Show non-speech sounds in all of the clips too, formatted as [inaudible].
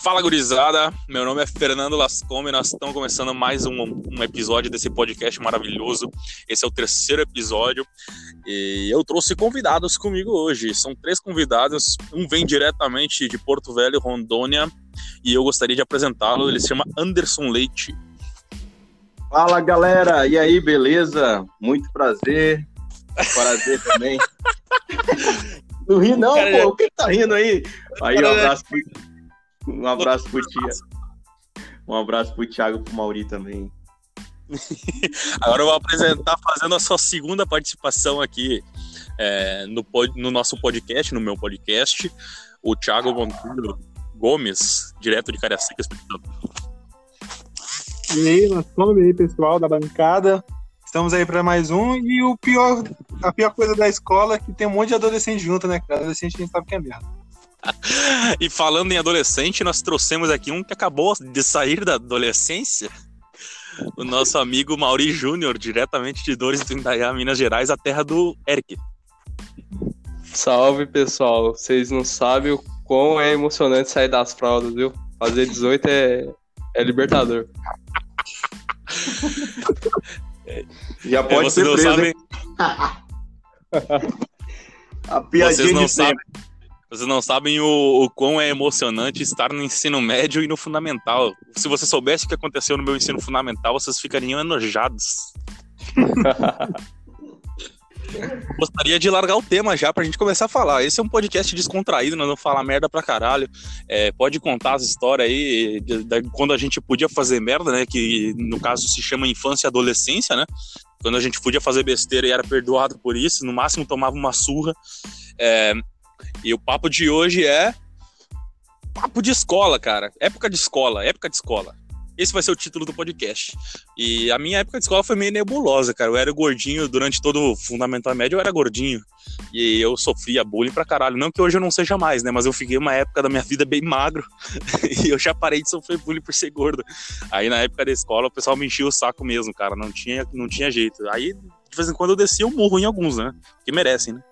Fala gurizada, meu nome é Fernando Lascome, nós estamos começando mais um, um, episódio desse podcast maravilhoso. Esse é o terceiro episódio e eu trouxe convidados comigo hoje. São três convidados, um vem diretamente de Porto Velho, Rondônia, e eu gostaria de apresentá-lo. Ele se chama Anderson Leite. Fala galera, e aí, beleza? Muito prazer, prazer também. [laughs] Não ri não, Cara, pô, quem tá rindo aí? Aí, um abraço um abraço pro Tia. Um abraço pro Thiago e pro Mauri também. [laughs] Agora eu vou apresentar fazendo a sua segunda participação aqui é, no, no, nosso podcast, no meu podcast, o Thiago Monteiro Gomes, direto de Cariacica, E aí, nós somos aí, pessoal da bancada. Estamos aí para mais um. E o pior, a pior coisa da escola é que tem um monte de adolescente junto, né, cara? Adolescente a gente sabe que é merda. [laughs] e falando em adolescente, nós trouxemos aqui um que acabou de sair da adolescência. O nosso amigo Mauri Júnior, diretamente de Dores do Indaiá, Minas Gerais, a terra do Eric. Salve, pessoal. Vocês não sabem o quão é emocionante sair das fraldas, viu? Fazer 18 é, é libertador. [laughs] Já pode é, ser não preso. Sabem... [laughs] A piadinha vocês não sabem. Vocês não sabem o, o quão é emocionante estar no ensino médio e no fundamental. Se você soubesse o que aconteceu no meu ensino fundamental, vocês ficariam enojados. [laughs] Gostaria de largar o tema já pra gente começar a falar. Esse é um podcast descontraído, nós vamos falar merda pra caralho. É, pode contar as histórias aí de, de, de, quando a gente podia fazer merda, né? Que no caso se chama infância e adolescência, né? Quando a gente podia fazer besteira e era perdoado por isso, no máximo tomava uma surra. É, e o papo de hoje é. Papo de escola, cara. Época de escola, época de escola. Esse vai ser o título do podcast. E a minha época de escola foi meio nebulosa, cara. Eu era gordinho durante todo o fundamental médio, eu era gordinho. E eu sofria bullying pra caralho. Não que hoje eu não seja mais, né? Mas eu fiquei uma época da minha vida bem magro. [laughs] e eu já parei de sofrer bullying por ser gordo. Aí na época da escola o pessoal me enchia o saco mesmo, cara. Não tinha, não tinha jeito. Aí de vez em quando eu descia um murro em alguns, né? Que merecem, né?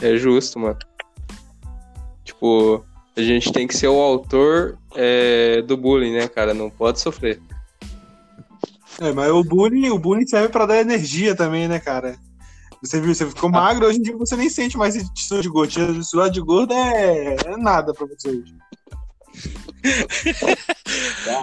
É justo, mano. Tipo, a gente tem que ser o autor é, do bullying, né, cara? Não pode sofrer. É, mas o bullying, o bullying serve para dar energia também, né, cara? Você viu, você ficou magro, hoje em dia você nem sente mais suor de gordo. Suor de gordo é, é nada pra você hoje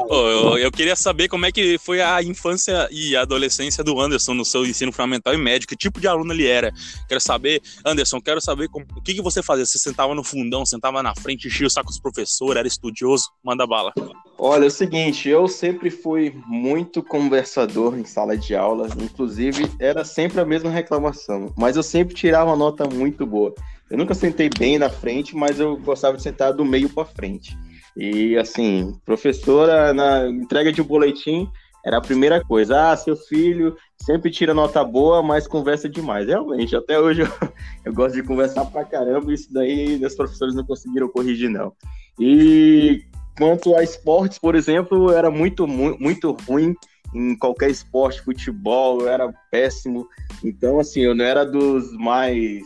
eu, eu, queria saber como é que foi a infância e a adolescência do Anderson no seu ensino fundamental e médio, que tipo de aluno ele era. Quero saber, Anderson, quero saber como, o que, que você fazia. Você sentava no fundão, sentava na frente, enchia o saco dos professores, era estudioso? Manda bala. Olha, é o seguinte, eu sempre fui muito conversador em sala de aula, inclusive era sempre a mesma reclamação, mas eu sempre tirava uma nota muito boa. Eu nunca sentei bem na frente, mas eu gostava de sentar do meio para frente. E assim, professora na entrega de um boletim era a primeira coisa. Ah, seu filho sempre tira nota boa, mas conversa demais. Realmente, até hoje eu, [laughs] eu gosto de conversar pra caramba, isso daí meus professores não conseguiram corrigir, não. E quanto a esportes, por exemplo, eu era muito, muito ruim em qualquer esporte, futebol, eu era péssimo. Então, assim, eu não era dos mais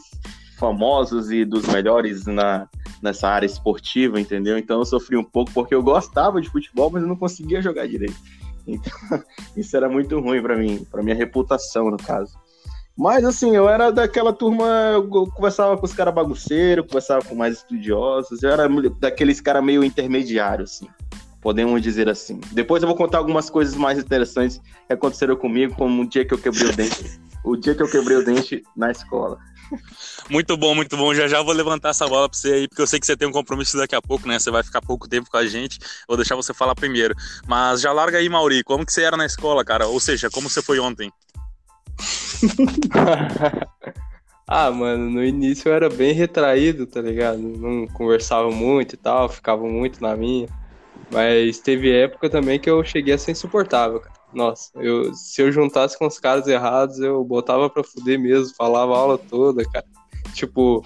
famosos e dos melhores na, nessa área esportiva, entendeu? Então eu sofri um pouco porque eu gostava de futebol, mas eu não conseguia jogar direito. Então, [laughs] isso era muito ruim para mim, para minha reputação, no caso. Mas assim, eu era daquela turma, eu conversava com os caras bagunceiros, conversava com mais estudiosos, eu era daqueles caras meio intermediários, assim, podemos dizer assim. Depois eu vou contar algumas coisas mais interessantes que aconteceram comigo, como o dia que eu quebrei o dente, [laughs] o dia que eu quebrei o dente na escola. Muito bom, muito bom. Já já vou levantar essa bola pra você aí, porque eu sei que você tem um compromisso daqui a pouco, né? Você vai ficar pouco tempo com a gente. Vou deixar você falar primeiro. Mas já larga aí, Mauri. Como que você era na escola, cara? Ou seja, como você foi ontem? [laughs] ah, mano, no início eu era bem retraído, tá ligado? Não conversava muito e tal, ficava muito na minha. Mas teve época também que eu cheguei a ser insuportável, cara. Nossa, eu, se eu juntasse com os caras errados, eu botava pra fuder mesmo, falava a aula toda, cara. Tipo,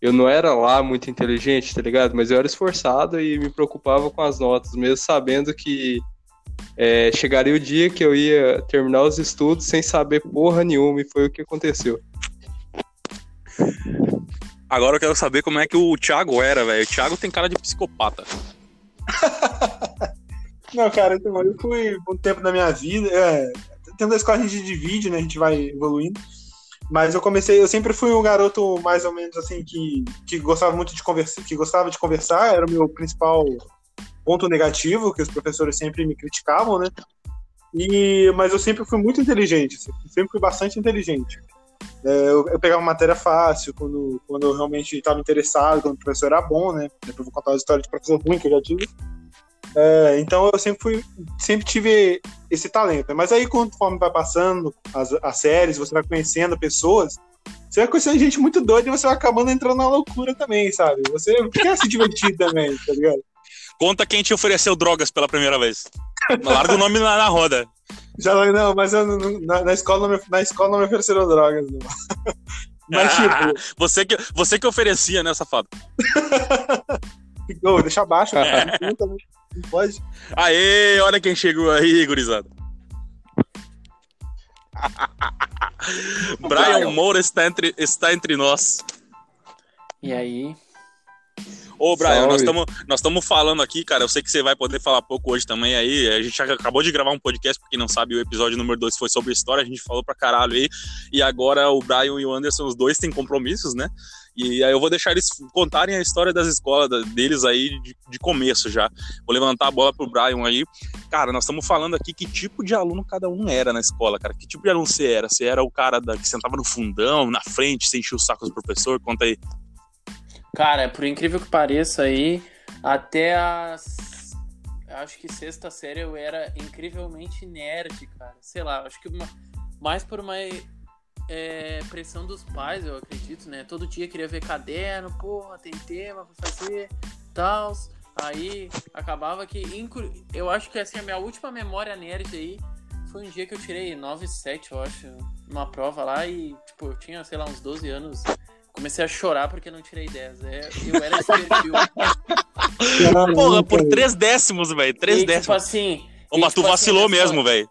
eu não era lá muito inteligente, tá ligado? Mas eu era esforçado e me preocupava com as notas, mesmo sabendo que é, chegaria o dia que eu ia terminar os estudos sem saber porra nenhuma, e foi o que aconteceu. Agora eu quero saber como é que o Thiago era, velho. O Thiago tem cara de psicopata. [laughs] Não, cara, então, eu fui um tempo da minha vida. É, tempo da escola a gente divide, né? A gente vai evoluindo. Mas eu comecei, eu sempre fui um garoto mais ou menos assim que, que gostava muito de conversar, que gostava de conversar, era o meu principal ponto negativo, que os professores sempre me criticavam, né? E, mas eu sempre fui muito inteligente, assim, sempre fui bastante inteligente. É, eu, eu, pegava matéria fácil quando, quando eu realmente estava interessado, quando o professor era bom, né? Depois eu vou contar uma história de professor ruim que eu já tive. É, então eu sempre fui, sempre tive esse talento. Mas aí, conforme vai passando as, as séries, você vai conhecendo pessoas, você vai conhecendo gente muito doida e você vai acabando entrando na loucura também, sabe? Você quer se divertir [laughs] também, tá ligado? Conta quem te ofereceu drogas pela primeira vez. Larga o nome na, na roda. Já não, mas eu, na, na, escola não me, na escola não me ofereceram drogas, não. [laughs] Mas, ah, tipo. Você que, você que oferecia, né, safado? [laughs] oh, deixa abaixo, cara. Não pode. Aê, olha quem chegou aí, gurizada. [laughs] Brian Moura está entre, está entre nós. E aí? Ô, Brian, nós estamos nós falando aqui, cara. Eu sei que você vai poder falar pouco hoje também aí. A gente acabou de gravar um podcast, pra quem não sabe, o episódio número 2 foi sobre história. A gente falou pra caralho aí. E agora o Brian e o Anderson, os dois têm compromissos, né? E aí eu vou deixar eles contarem a história das escolas deles aí de, de começo já. Vou levantar a bola pro Brian aí. Cara, nós estamos falando aqui que tipo de aluno cada um era na escola, cara. Que tipo de aluno você era? Você era o cara da, que sentava no fundão, na frente, você enchia o saco do professor? Conta aí. Cara, por incrível que pareça aí, até as. Acho que sexta série eu era incrivelmente nerd, cara. Sei lá, acho que uma... mais por uma é, pressão dos pais, eu acredito, né? Todo dia queria ver caderno, porra, tem tema pra fazer, tal. Aí acabava que. Eu acho que assim, a minha última memória nerd aí foi um dia que eu tirei 9,7, eu acho, numa prova lá e, tipo, eu tinha, sei lá, uns 12 anos comecei a chorar porque não tirei 10. É, eu era esse perfil. [laughs] Porra, por 3 décimos, velho. 3 tipo décimos. Tipo assim. Ô, mas tu tipo assim, vacilou assim, mesmo, velho.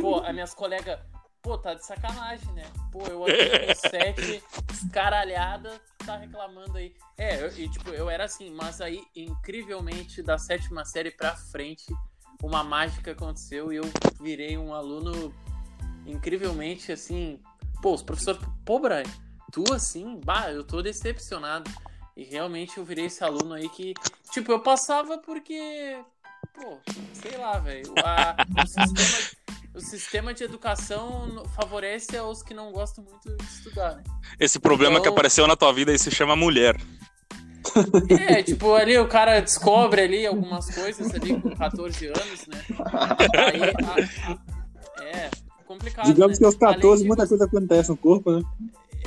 Pô, as minhas colegas. Pô, tá de sacanagem, né? Pô, eu aqui com 7, escaralhada, tá reclamando aí. É, eu, e tipo, eu era assim, mas aí, incrivelmente, da sétima série pra frente, uma mágica aconteceu e eu virei um aluno incrivelmente assim. Pô, os professores. Pô, Brian, tu assim, bah, eu tô decepcionado. E realmente eu virei esse aluno aí que, tipo, eu passava porque, pô, sei lá, velho. O sistema, o sistema de educação favorece aos que não gostam muito de estudar, né? Esse problema então, que apareceu na tua vida aí se chama mulher. É, tipo, ali o cara descobre ali algumas coisas ali com 14 anos, né? Aí, a, a, é, complicado. Digamos né? que aos 14 muita coisa acontece no corpo, né?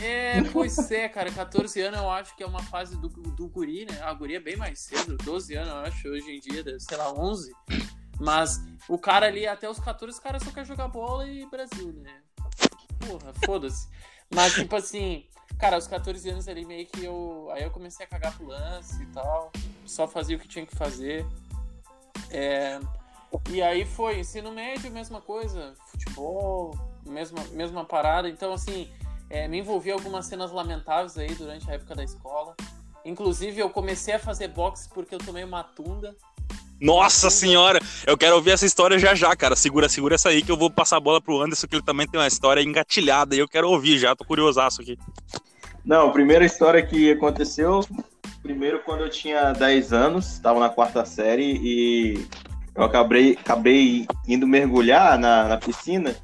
É, pois é, cara, 14 anos eu acho que é uma fase do, do guri, né? A guri é bem mais cedo, 12 anos eu acho, hoje em dia, sei lá, 11. Mas o cara ali, até os 14, o cara só quer jogar bola e Brasil, né? Porra, foda-se. Mas, tipo assim, cara, aos 14 anos ali meio que eu. Aí eu comecei a cagar pro lance e tal. Só fazia o que tinha que fazer. É, e aí foi, ensino médio, mesma coisa, futebol, mesma, mesma parada. Então, assim, é, me envolvi em algumas cenas lamentáveis aí durante a época da escola. Inclusive, eu comecei a fazer boxe porque eu tomei uma tunda. Nossa senhora! Eu quero ouvir essa história já já, cara. Segura, segura essa aí que eu vou passar a bola pro Anderson, que ele também tem uma história engatilhada e eu quero ouvir já, tô curiosaço aqui. Não, a primeira história que aconteceu, primeiro quando eu tinha 10 anos, estava na quarta série e eu acabei, acabei indo mergulhar na, na piscina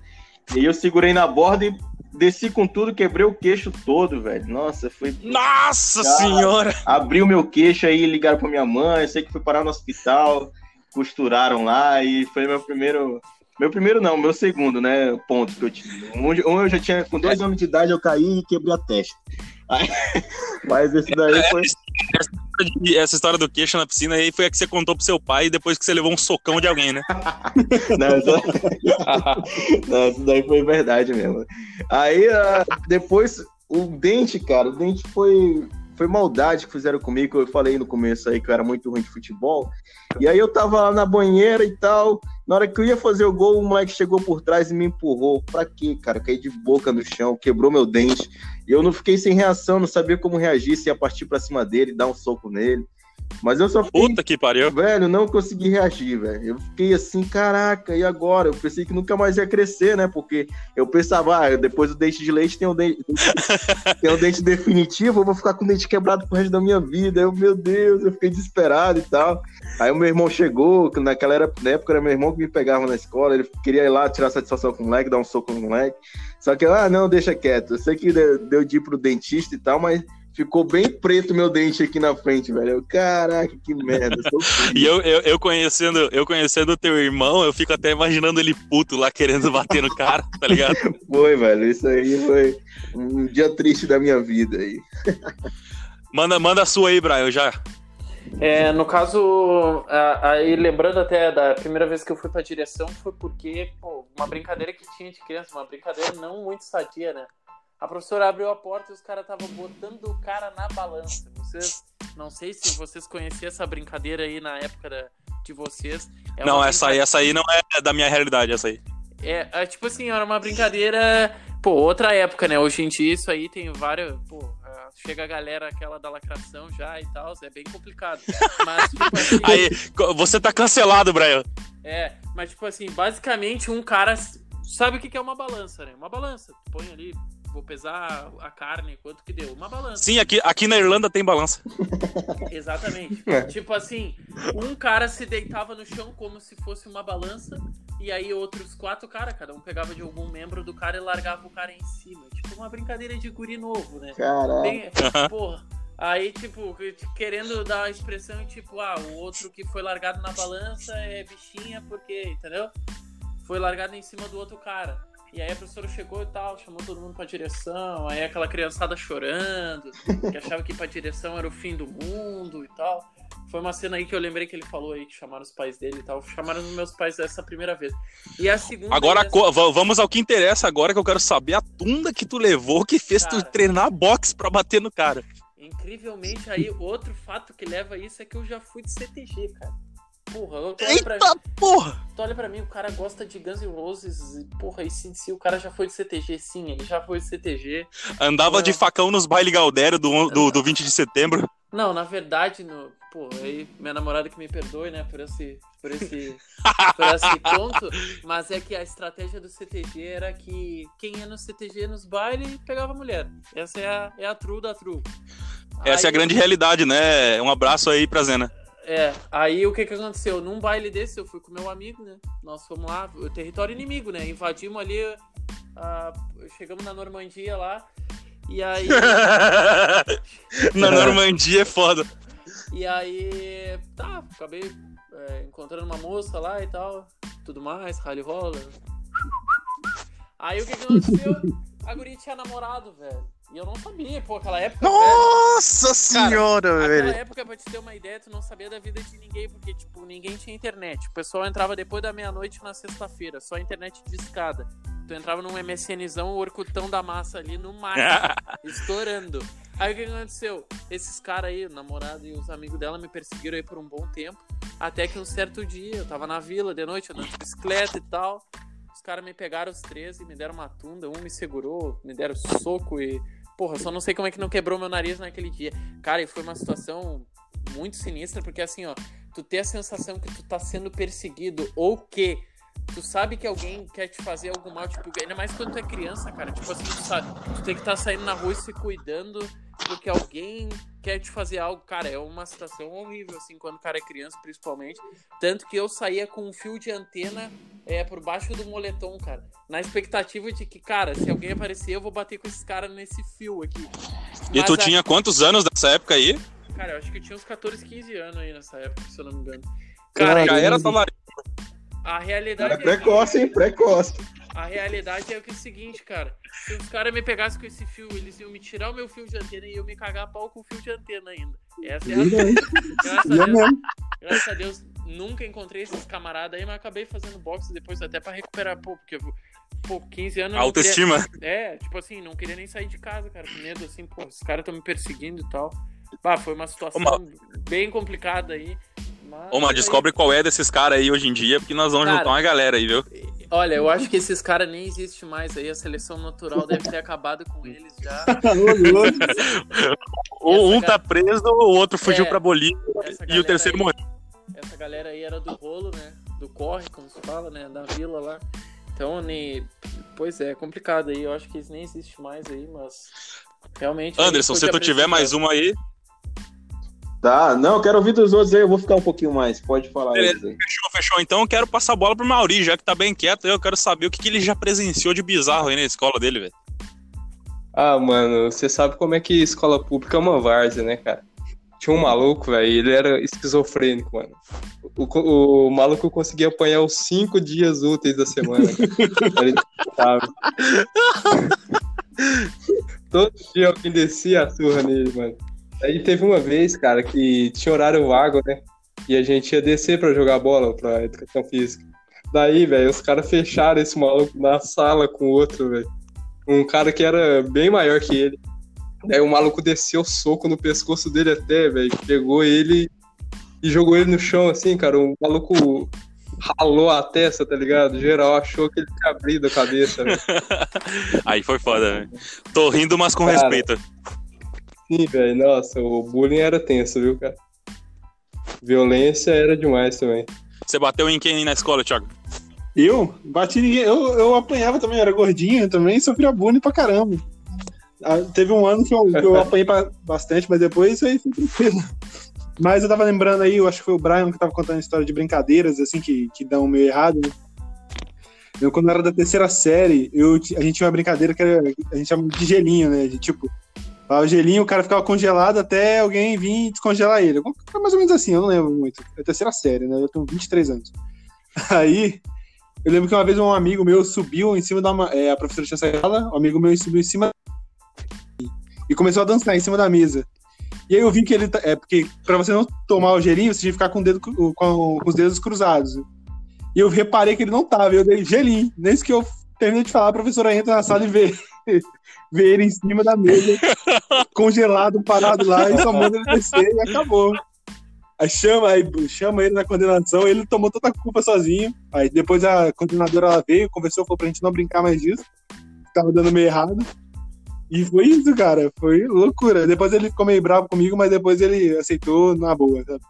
e eu segurei na borda e desci com tudo, quebrei o queixo todo, velho. Nossa, foi. Nossa Cara, senhora! Abri o meu queixo aí, ligaram pra minha mãe, sei que fui parar no hospital, costuraram lá e foi meu primeiro. Meu primeiro não, meu segundo, né? Ponto que eu tive. Um, um eu já tinha, com dois anos de idade, eu caí e quebrei a testa. Aí, [laughs] mas esse daí foi. Essa história do queixo na piscina aí foi a que você contou pro seu pai depois que você levou um socão de alguém, né? [laughs] não, [laughs] não, isso daí foi verdade mesmo. Aí, uh, depois, o dente, cara, o dente foi. foi maldade que fizeram comigo, eu falei no começo aí que eu era muito ruim de futebol. E aí eu tava lá na banheira e tal. Na hora que eu ia fazer o gol, o moleque chegou por trás e me empurrou. Pra quê, cara? Eu caí de boca no chão, quebrou meu dente. E eu não fiquei sem reação, não sabia como reagir, se ia partir pra cima dele, dar um soco nele. Mas eu só fiquei, Puta que pariu. velho, não consegui reagir, velho. Eu fiquei assim, caraca, e agora? Eu pensei que nunca mais ia crescer, né? Porque eu pensava, ah, depois do dente de leite tem um dente, [laughs] tem um dente definitivo, eu vou ficar com o dente quebrado pro resto da minha vida. Eu, meu Deus, eu fiquei desesperado e tal. Aí o meu irmão chegou, que naquela era, na época era meu irmão que me pegava na escola, ele queria ir lá tirar satisfação com o moleque, dar um soco no moleque. Só que, eu, ah, não, deixa quieto. Eu sei que deu deu de ir pro dentista e tal, mas ficou bem preto meu dente aqui na frente, velho. Eu, caraca, que merda. [laughs] E eu, eu, eu conhecendo, eu conhecendo o teu irmão, eu fico até imaginando ele puto lá querendo bater no cara, tá ligado? [laughs] Foi, velho. Isso aí foi um dia triste da minha vida aí. [laughs] Manda, manda a sua aí, Brian, já. É, no caso, aí lembrando até da primeira vez que eu fui pra direção, foi porque, pô, uma brincadeira que tinha de criança, uma brincadeira não muito sadia, né? A professora abriu a porta e os caras estavam botando o cara na balança. Vocês, não sei se vocês conheciam essa brincadeira aí na época da- de vocês. É não, essa aí, essa aí não é da minha realidade, essa aí. É, é, tipo assim, era uma brincadeira. Pô, outra época, né? Hoje em dia isso aí tem várias. Pô, ah, chega a galera aquela da lacração já e tal, é bem complicado. Mas, tipo [laughs] assim. Aí, você tá cancelado, Brian. É, mas tipo assim, basicamente um cara sabe o que que é uma balança, né? Uma balança. Tu põe ali, vou pesar a carne, quanto que deu? Uma balança. Sim, aqui, aqui na Irlanda tem balança. [laughs] Exatamente. É. Tipo assim, um cara se deitava no chão como se fosse uma balança, e aí outros quatro caras, cada um pegava de algum membro do cara e largava o cara em cima. Tipo uma brincadeira de guri novo, né? Caraca. Bem, porra. Aí, tipo, querendo dar a expressão, tipo, ah, o outro que foi largado na balança é bichinha porque, entendeu? Foi largado em cima do outro cara. E aí a professora chegou e tal, chamou todo mundo pra direção, aí aquela criançada chorando, que achava que ir pra direção era o fim do mundo e tal. Foi uma cena aí que eu lembrei que ele falou aí, que chamaram os pais dele e tal. Chamaram os meus pais dessa primeira vez. E a segunda. Agora, va- vamos ao que interessa agora, que eu quero saber a tunda que tu levou que fez tu Cara. treinar boxe pra bater no cara. Incrivelmente, aí, outro fato que leva a isso é que eu já fui de CTG, cara. Porra, eu- olha, pra, Eita porra! tu olha pra mim, o cara gosta de Guns N' Roses, e, porra, e se, se o cara já foi de CTG, sim, ele já foi de CTG. Andava de facão nos baile Galdério do, do, do 20 de setembro. Não, na verdade, no, pô, aí minha namorada que me perdoe, né, por esse, por esse, [laughs] por esse ponto, mas é que a estratégia do CTG era que quem ia no CTG nos bailes pegava mulher. Essa é a, é a true da true. Essa é a Aí- grande realidade, né? Um abraço aí pra Zena. É, aí o que que aconteceu? Num baile desse, eu fui com meu amigo, né? Nós fomos lá, o território inimigo, né? Invadimos ali, chegamos na Normandia lá, e aí, [laughs] Na Normandia é foda. e aí, tá, acabei é, encontrando uma moça lá e tal, tudo mais, rally rola. Aí o que que aconteceu? A guria tinha namorado, velho. E eu não sabia, pô, aquela época, velho. Nossa senhora, Naquela velho. época, pra te ter uma ideia, tu não sabia da vida de ninguém, porque, tipo, ninguém tinha internet. O pessoal entrava depois da meia-noite na sexta-feira, só internet de escada. Tu entrava num MSNzão, o Orkutão da massa ali no máximo, [laughs] estourando. Aí o que que aconteceu? Esses caras aí, o namorado e os amigos dela, me perseguiram aí por um bom tempo. Até que um certo dia, eu tava na vila de noite, andando de bicicleta e tal. Os caras me pegaram os três e me deram uma tunda. Um me segurou, me deram soco e. Porra, só não sei como é que não quebrou meu nariz naquele dia. Cara, e foi uma situação muito sinistra, porque assim, ó, tu ter a sensação que tu tá sendo perseguido ou que tu sabe que alguém quer te fazer algum mal, tipo, ainda mais quando tu é criança, cara. Tipo assim, tu sabe, tu tem que estar saindo na rua e se cuidando porque alguém quer te fazer algo. Cara, é uma situação horrível, assim, quando o cara é criança, principalmente. Tanto que eu saía com um fio de antena é, por baixo do moletom, cara. Na expectativa de que, cara, se alguém aparecer, eu vou bater com esses caras nesse fio aqui. E Mas tu a- tinha quantos anos nessa época aí? Cara, eu acho que eu tinha uns 14, 15 anos aí nessa época, se eu não me engano. Cara, Já era talarico. A realidade é que, precoce, hein? Precoce. a realidade é que é o seguinte, cara. Se os caras me pegassem com esse fio, eles iam me tirar o meu fio de antena e eu me cagar a pau com o fio de antena ainda. Essa é a graças, a é Deus, graças a Deus, nunca encontrei esses camaradas aí, mas acabei fazendo boxe depois até pra recuperar, pô, porque eu- pô, 15 anos. Autoestima. Queria... É, tipo assim, não queria nem sair de casa, cara, com medo, assim, pô, os caras estão me perseguindo e tal. Bah, foi uma situação Ô, bem complicada aí. Mas... Ô, mano, descobre qual é desses caras aí hoje em dia, porque nós vamos Cara, juntar uma galera aí, viu? Olha, eu acho que esses caras nem existem mais aí, a seleção natural deve ter acabado com eles já. [laughs] O- [laughs] um tá preso, o outro fugiu É, pra Bolívia e o terceiro aí- morreu. Essa galera aí era do rolo, né? Do corre, como se fala, né? Da vila lá. Então, nem... pois é, complicado aí. Eu acho que eles nem existem mais aí, mas realmente. Anderson, se tu tiver mais uma aí, Tá, não, eu quero ouvir dos outros aí, eu vou ficar um pouquinho mais. Pode falar Beleza. aí. fechou, fechou. Então eu quero passar a bola pro Mauri, já que tá bem quieto. Eu quero saber o que, que ele já presenciou de bizarro aí na escola dele, velho. Ah, mano, você sabe como é que escola pública é uma várzea, né, cara? Tinha um maluco, velho, ele era esquizofrênico, mano. O, o maluco conseguia apanhar os cinco dias úteis da semana. cara. [laughs] Ele tava. [laughs] Todo dia alguém descia a surra nele, mano. Aí teve uma vez, cara, que tinha horário vago, né? E a gente ia descer pra jogar bola, pra educação física. Daí, velho, os caras fecharam esse maluco na sala com o outro, velho. Um cara que era bem maior que ele. Daí o maluco desceu o soco no pescoço dele até, velho. Pegou ele e jogou ele no chão, assim, cara. O maluco ralou a testa, tá ligado? Geral achou que ele tinha abrido a cabeça, velho. [laughs] Aí foi foda, velho. Tô rindo, mas com Cara. respeito. Sim, velho. Nossa, o bullying era tenso, viu, cara? Violência era demais também. Você bateu em quem na escola, Thiago? Eu? Bati ninguém. Eu, eu apanhava também, era gordinho também, sofria bullying pra caramba. Ah, teve um ano que eu, que eu [laughs] apanhei pra- bastante, mas depois aí foi tranquilo. Mas eu tava lembrando aí, eu acho que foi o Brian que tava contando a história de brincadeiras, assim, que, que dão meio errado, né? Eu, quando eu era da terceira série, eu, a gente tinha uma brincadeira que era, a gente chama de gelinho, né? De tipo, o gelinho, o cara ficava congelado até alguém vir descongelar ele. Foi mais ou menos assim, eu não lembro muito. É a terceira série, né? Eu tenho 23 anos. [laughs] Aí, eu lembro que uma vez um amigo meu subiu em cima da. ma- É, a professora tinha sala, um amigo meu subiu em cima e começou a dançar em cima da mesa. E aí eu vi que ele. tá- É porque pra você não tomar o gelinho, você tinha que ficar com, o dedo, com, com os dedos cruzados. E eu reparei que ele não tava, eu dei gelinho. Nesse que eu terminei de falar, a professora entra na sala e vê, [laughs] vê ele em cima da mesa, [laughs] congelado, parado lá, e só manda ele descer e acabou. Aí chama, aí chama ele na condenação, ele tomou toda a culpa sozinho. Aí depois a coordenadora ela veio, conversou, falou pra gente não brincar mais disso. Tava dando meio errado. E foi isso, cara. Foi loucura. Depois ele ficou meio bravo comigo, mas depois ele aceitou na boa. sabe?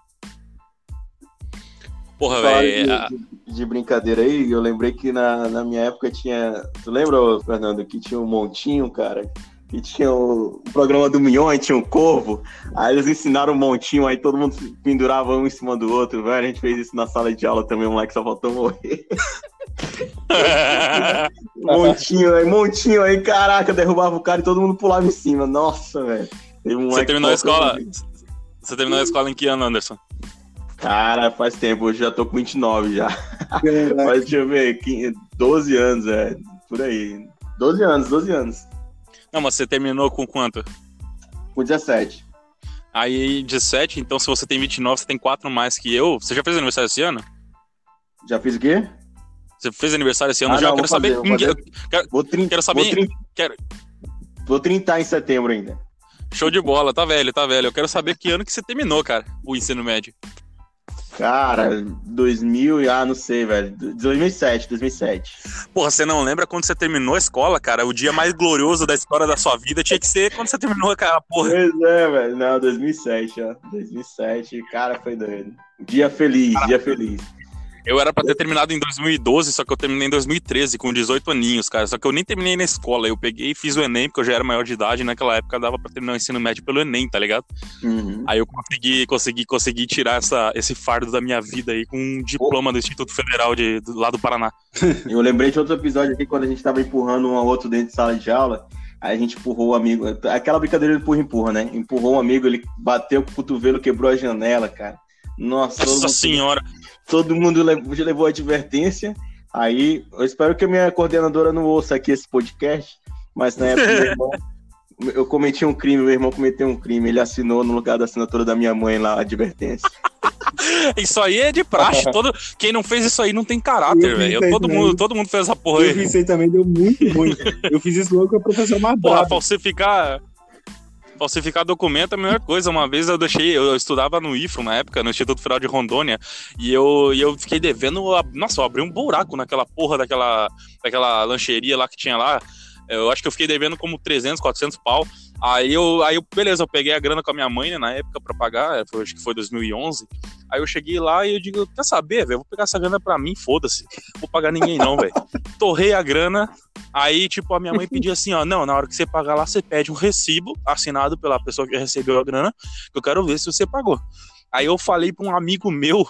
Porra, velho. de, a- de- de brincadeira aí, eu lembrei que na, na minha época tinha. Tu lembra, Fernando, que tinha um montinho, cara? Que tinha o, o programa do Mion, aí tinha um corvo. Aí eles ensinaram um montinho, aí todo mundo pendurava um em cima do outro, velho. A gente fez isso na sala de aula também, o moleque só faltou morrer. [laughs] montinho aí, montinho aí, caraca, derrubava o cara e todo mundo pulava em cima. Nossa, velho. Você terminou a escola? Você terminou a escola em que ano, Anderson? Cara, faz tempo, eu já tô com 29 já. Caraca. Mas deixa eu ver, 15, 12 anos, é, por aí. 12 anos, 12 anos. Não, mas você terminou com quanto? Com 17. Aí, 17, então se você tem 29, você tem 4 mais que eu. Você já fez aniversário esse ano? Já fiz o quê? Você fez aniversário esse ano Ah, já? não, eu quero saber. fazer, fazer. Eu quero- Vou, trin... Quero saber- Vou, trin... quero- vou 30 em setembro ainda. Show de bola, tá velho, tá velho. Eu quero saber que ano que você terminou, cara, o ensino médio. Cara, 2000, ah, não sei, velho. 2007, 2007. Porra, você não lembra quando você terminou a escola, cara? O dia mais glorioso da história da sua vida tinha que ser quando você terminou aquela porra. Pois é, velho. Não, 2007, ó. 2007, cara, foi doido. Dia feliz, dia feliz. Eu era pra ter terminado em 2012, só que eu terminei em 2013, com 18 aninhos, cara. Só que eu nem terminei na escola. Eu peguei e fiz o Enem, porque eu já era maior de idade. E naquela época dava pra terminar o ensino médio pelo Enem, tá ligado? Uhum. Aí eu consegui, consegui, consegui tirar essa, esse fardo da minha vida aí com um diploma do Instituto Federal de, do, lá do Paraná. [laughs] Eu lembrei de outro episódio aqui quando a gente tava empurrando um ao outro dentro de sala de aula. Aí a gente empurrou o amigo. Aquela brincadeira de empurra-empurra, né? Empurrou um amigo, ele bateu com o cotovelo, quebrou a janela, cara. Nossa, Nossa senhora. Todo mundo le- levou advertência. Aí, eu espero que a minha coordenadora não ouça aqui esse podcast, mas na época meu irmão, [laughs] eu cometi um crime, meu irmão cometeu um crime, ele assinou no lugar da assinatura da minha mãe lá, a advertência. [laughs] Isso aí é de praxe. Todo... Quem não fez isso aí não tem caráter, velho. Todo mundo, todo mundo fez essa porra Eu aí. fiz isso aí também, deu muito ruim. Eu fiz isso logo com a professora mais Porra, falsificar. Falsificar documento é a melhor coisa. Uma vez eu deixei, eu estudava no IFRO na época, no Instituto Federal de Rondônia, e eu, e eu fiquei devendo. a- Nossa, eu abri um buraco naquela porra daquela, daquela lancheria lá que tinha lá. Eu acho que eu fiquei devendo como 300, 400 pau. Aí eu, aí eu, beleza, eu peguei a grana com a minha mãe, né, na época, pra pagar, foi- acho que foi 2011. Aí eu cheguei lá e eu digo, quer saber, velho, vou pegar essa grana pra mim, foda-se. Vou pagar ninguém não, velho. [laughs] Torrei a grana, Aí, tipo, a minha mãe pediu assim, ó, não, na hora que você pagar lá, você pede um recibo assinado pela pessoa que recebeu a grana, que eu quero ver se você pagou. Aí eu falei pra um amigo meu,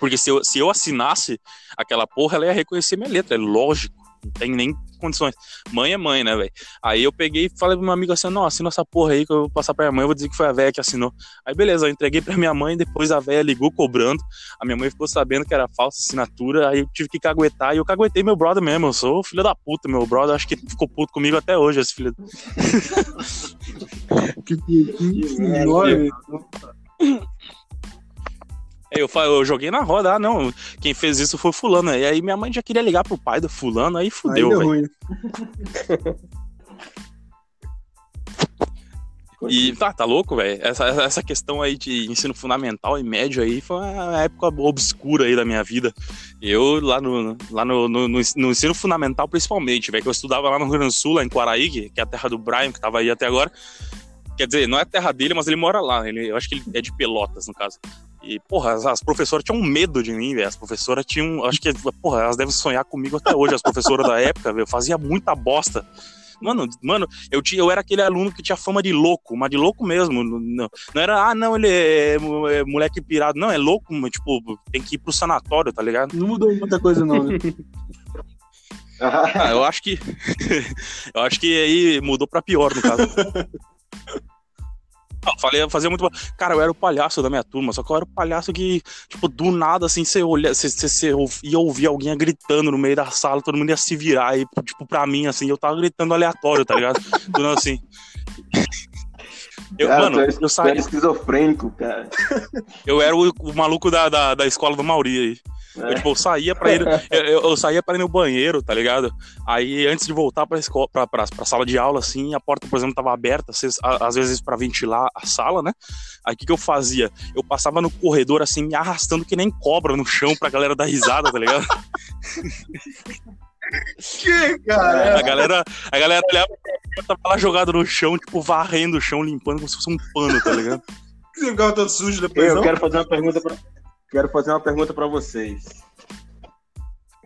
porque se eu, se eu assinasse aquela porra, ela ia reconhecer minha letra, é lógico, não tem nem condições. Mãe é mãe, né, velho? Aí eu peguei e falei pro meu amigo assim, não, assina essa porra aí que eu vou passar pra minha mãe, eu vou dizer que foi a velha que assinou. Aí beleza, eu entreguei pra minha mãe, depois a velha ligou cobrando, a minha mãe ficou sabendo que era falsa assinatura, aí eu tive que caguetar, e eu caguetei meu brother mesmo, eu sou filho da puta, meu brother, acho que ficou puto comigo até hoje, esse filho. [laughs] Que, que, que enorme. Aí eu, fa- eu joguei na roda, ah não, quem fez isso foi fulano, e aí minha mãe já queria ligar pro pai do fulano, aí fudeu, deu velho. [laughs] E tá, tá louco, velho? Essa, essa questão aí de ensino fundamental e médio aí foi uma época obscura aí da minha vida. Eu, lá no, lá no, no, no ensino fundamental, principalmente, velho, que eu estudava lá no Rio Grande do Sul, lá em Quaraí, que é a terra do Brian, que tava aí até agora. Quer dizer, não é a terra dele, mas ele mora lá. Ele, eu acho que ele é de Pelotas, no caso. E, porra, as, as professoras tinham medo de mim, velho. As professoras tinham. Acho que, porra, elas devem sonhar comigo até hoje, as professoras da [laughs] época, velho. Eu fazia muita bosta. Mano, mano, eu, tinha, eu era aquele aluno que tinha fama de louco, mas de louco mesmo. Não, não era, ah, não, ele é, é moleque pirado. Não, é louco, mas, tipo, tem que ir pro sanatório, tá ligado? Não mudou muita coisa, não, né? [laughs] Ah, eu acho que. [laughs] eu acho que aí mudou pra pior, no caso. Não, falei, eu fazia muito. Cara, eu era o palhaço da minha turma, só que eu era o palhaço que, tipo, do nada, assim, você, olha, você, você, você ia ouvir alguém gritando no meio da sala, todo mundo ia se virar, e, tipo, pra mim, assim, eu tava gritando aleatório, tá ligado? [laughs] Tudo assim. Eu, Cara, mano, é, eu é saí, esquizofrênico, cara. eu era o, o maluco da, da, da escola do Mauri aí. Eu, tipo, eu saía pra ir. Eu, eu- saía pra ir no banheiro, tá ligado? Aí, antes de voltar pra, escola, pra, pra, pra sala de aula, assim, a porta, por exemplo, tava aberta, às- às vezes pra ventilar a sala, né? Aí o que, que eu fazia? Eu passava no corredor, assim, me arrastando que nem cobra no chão pra galera dar risada, tá ligado? que, cara? A galera, a galera olhava tava lá jogado no chão, tipo, varrendo o chão, limpando como se fosse um pano, tá ligado? Você ficava todo sujo depois, Eu não? quero fazer uma pergunta pra, quero fazer uma pergunta pra vocês.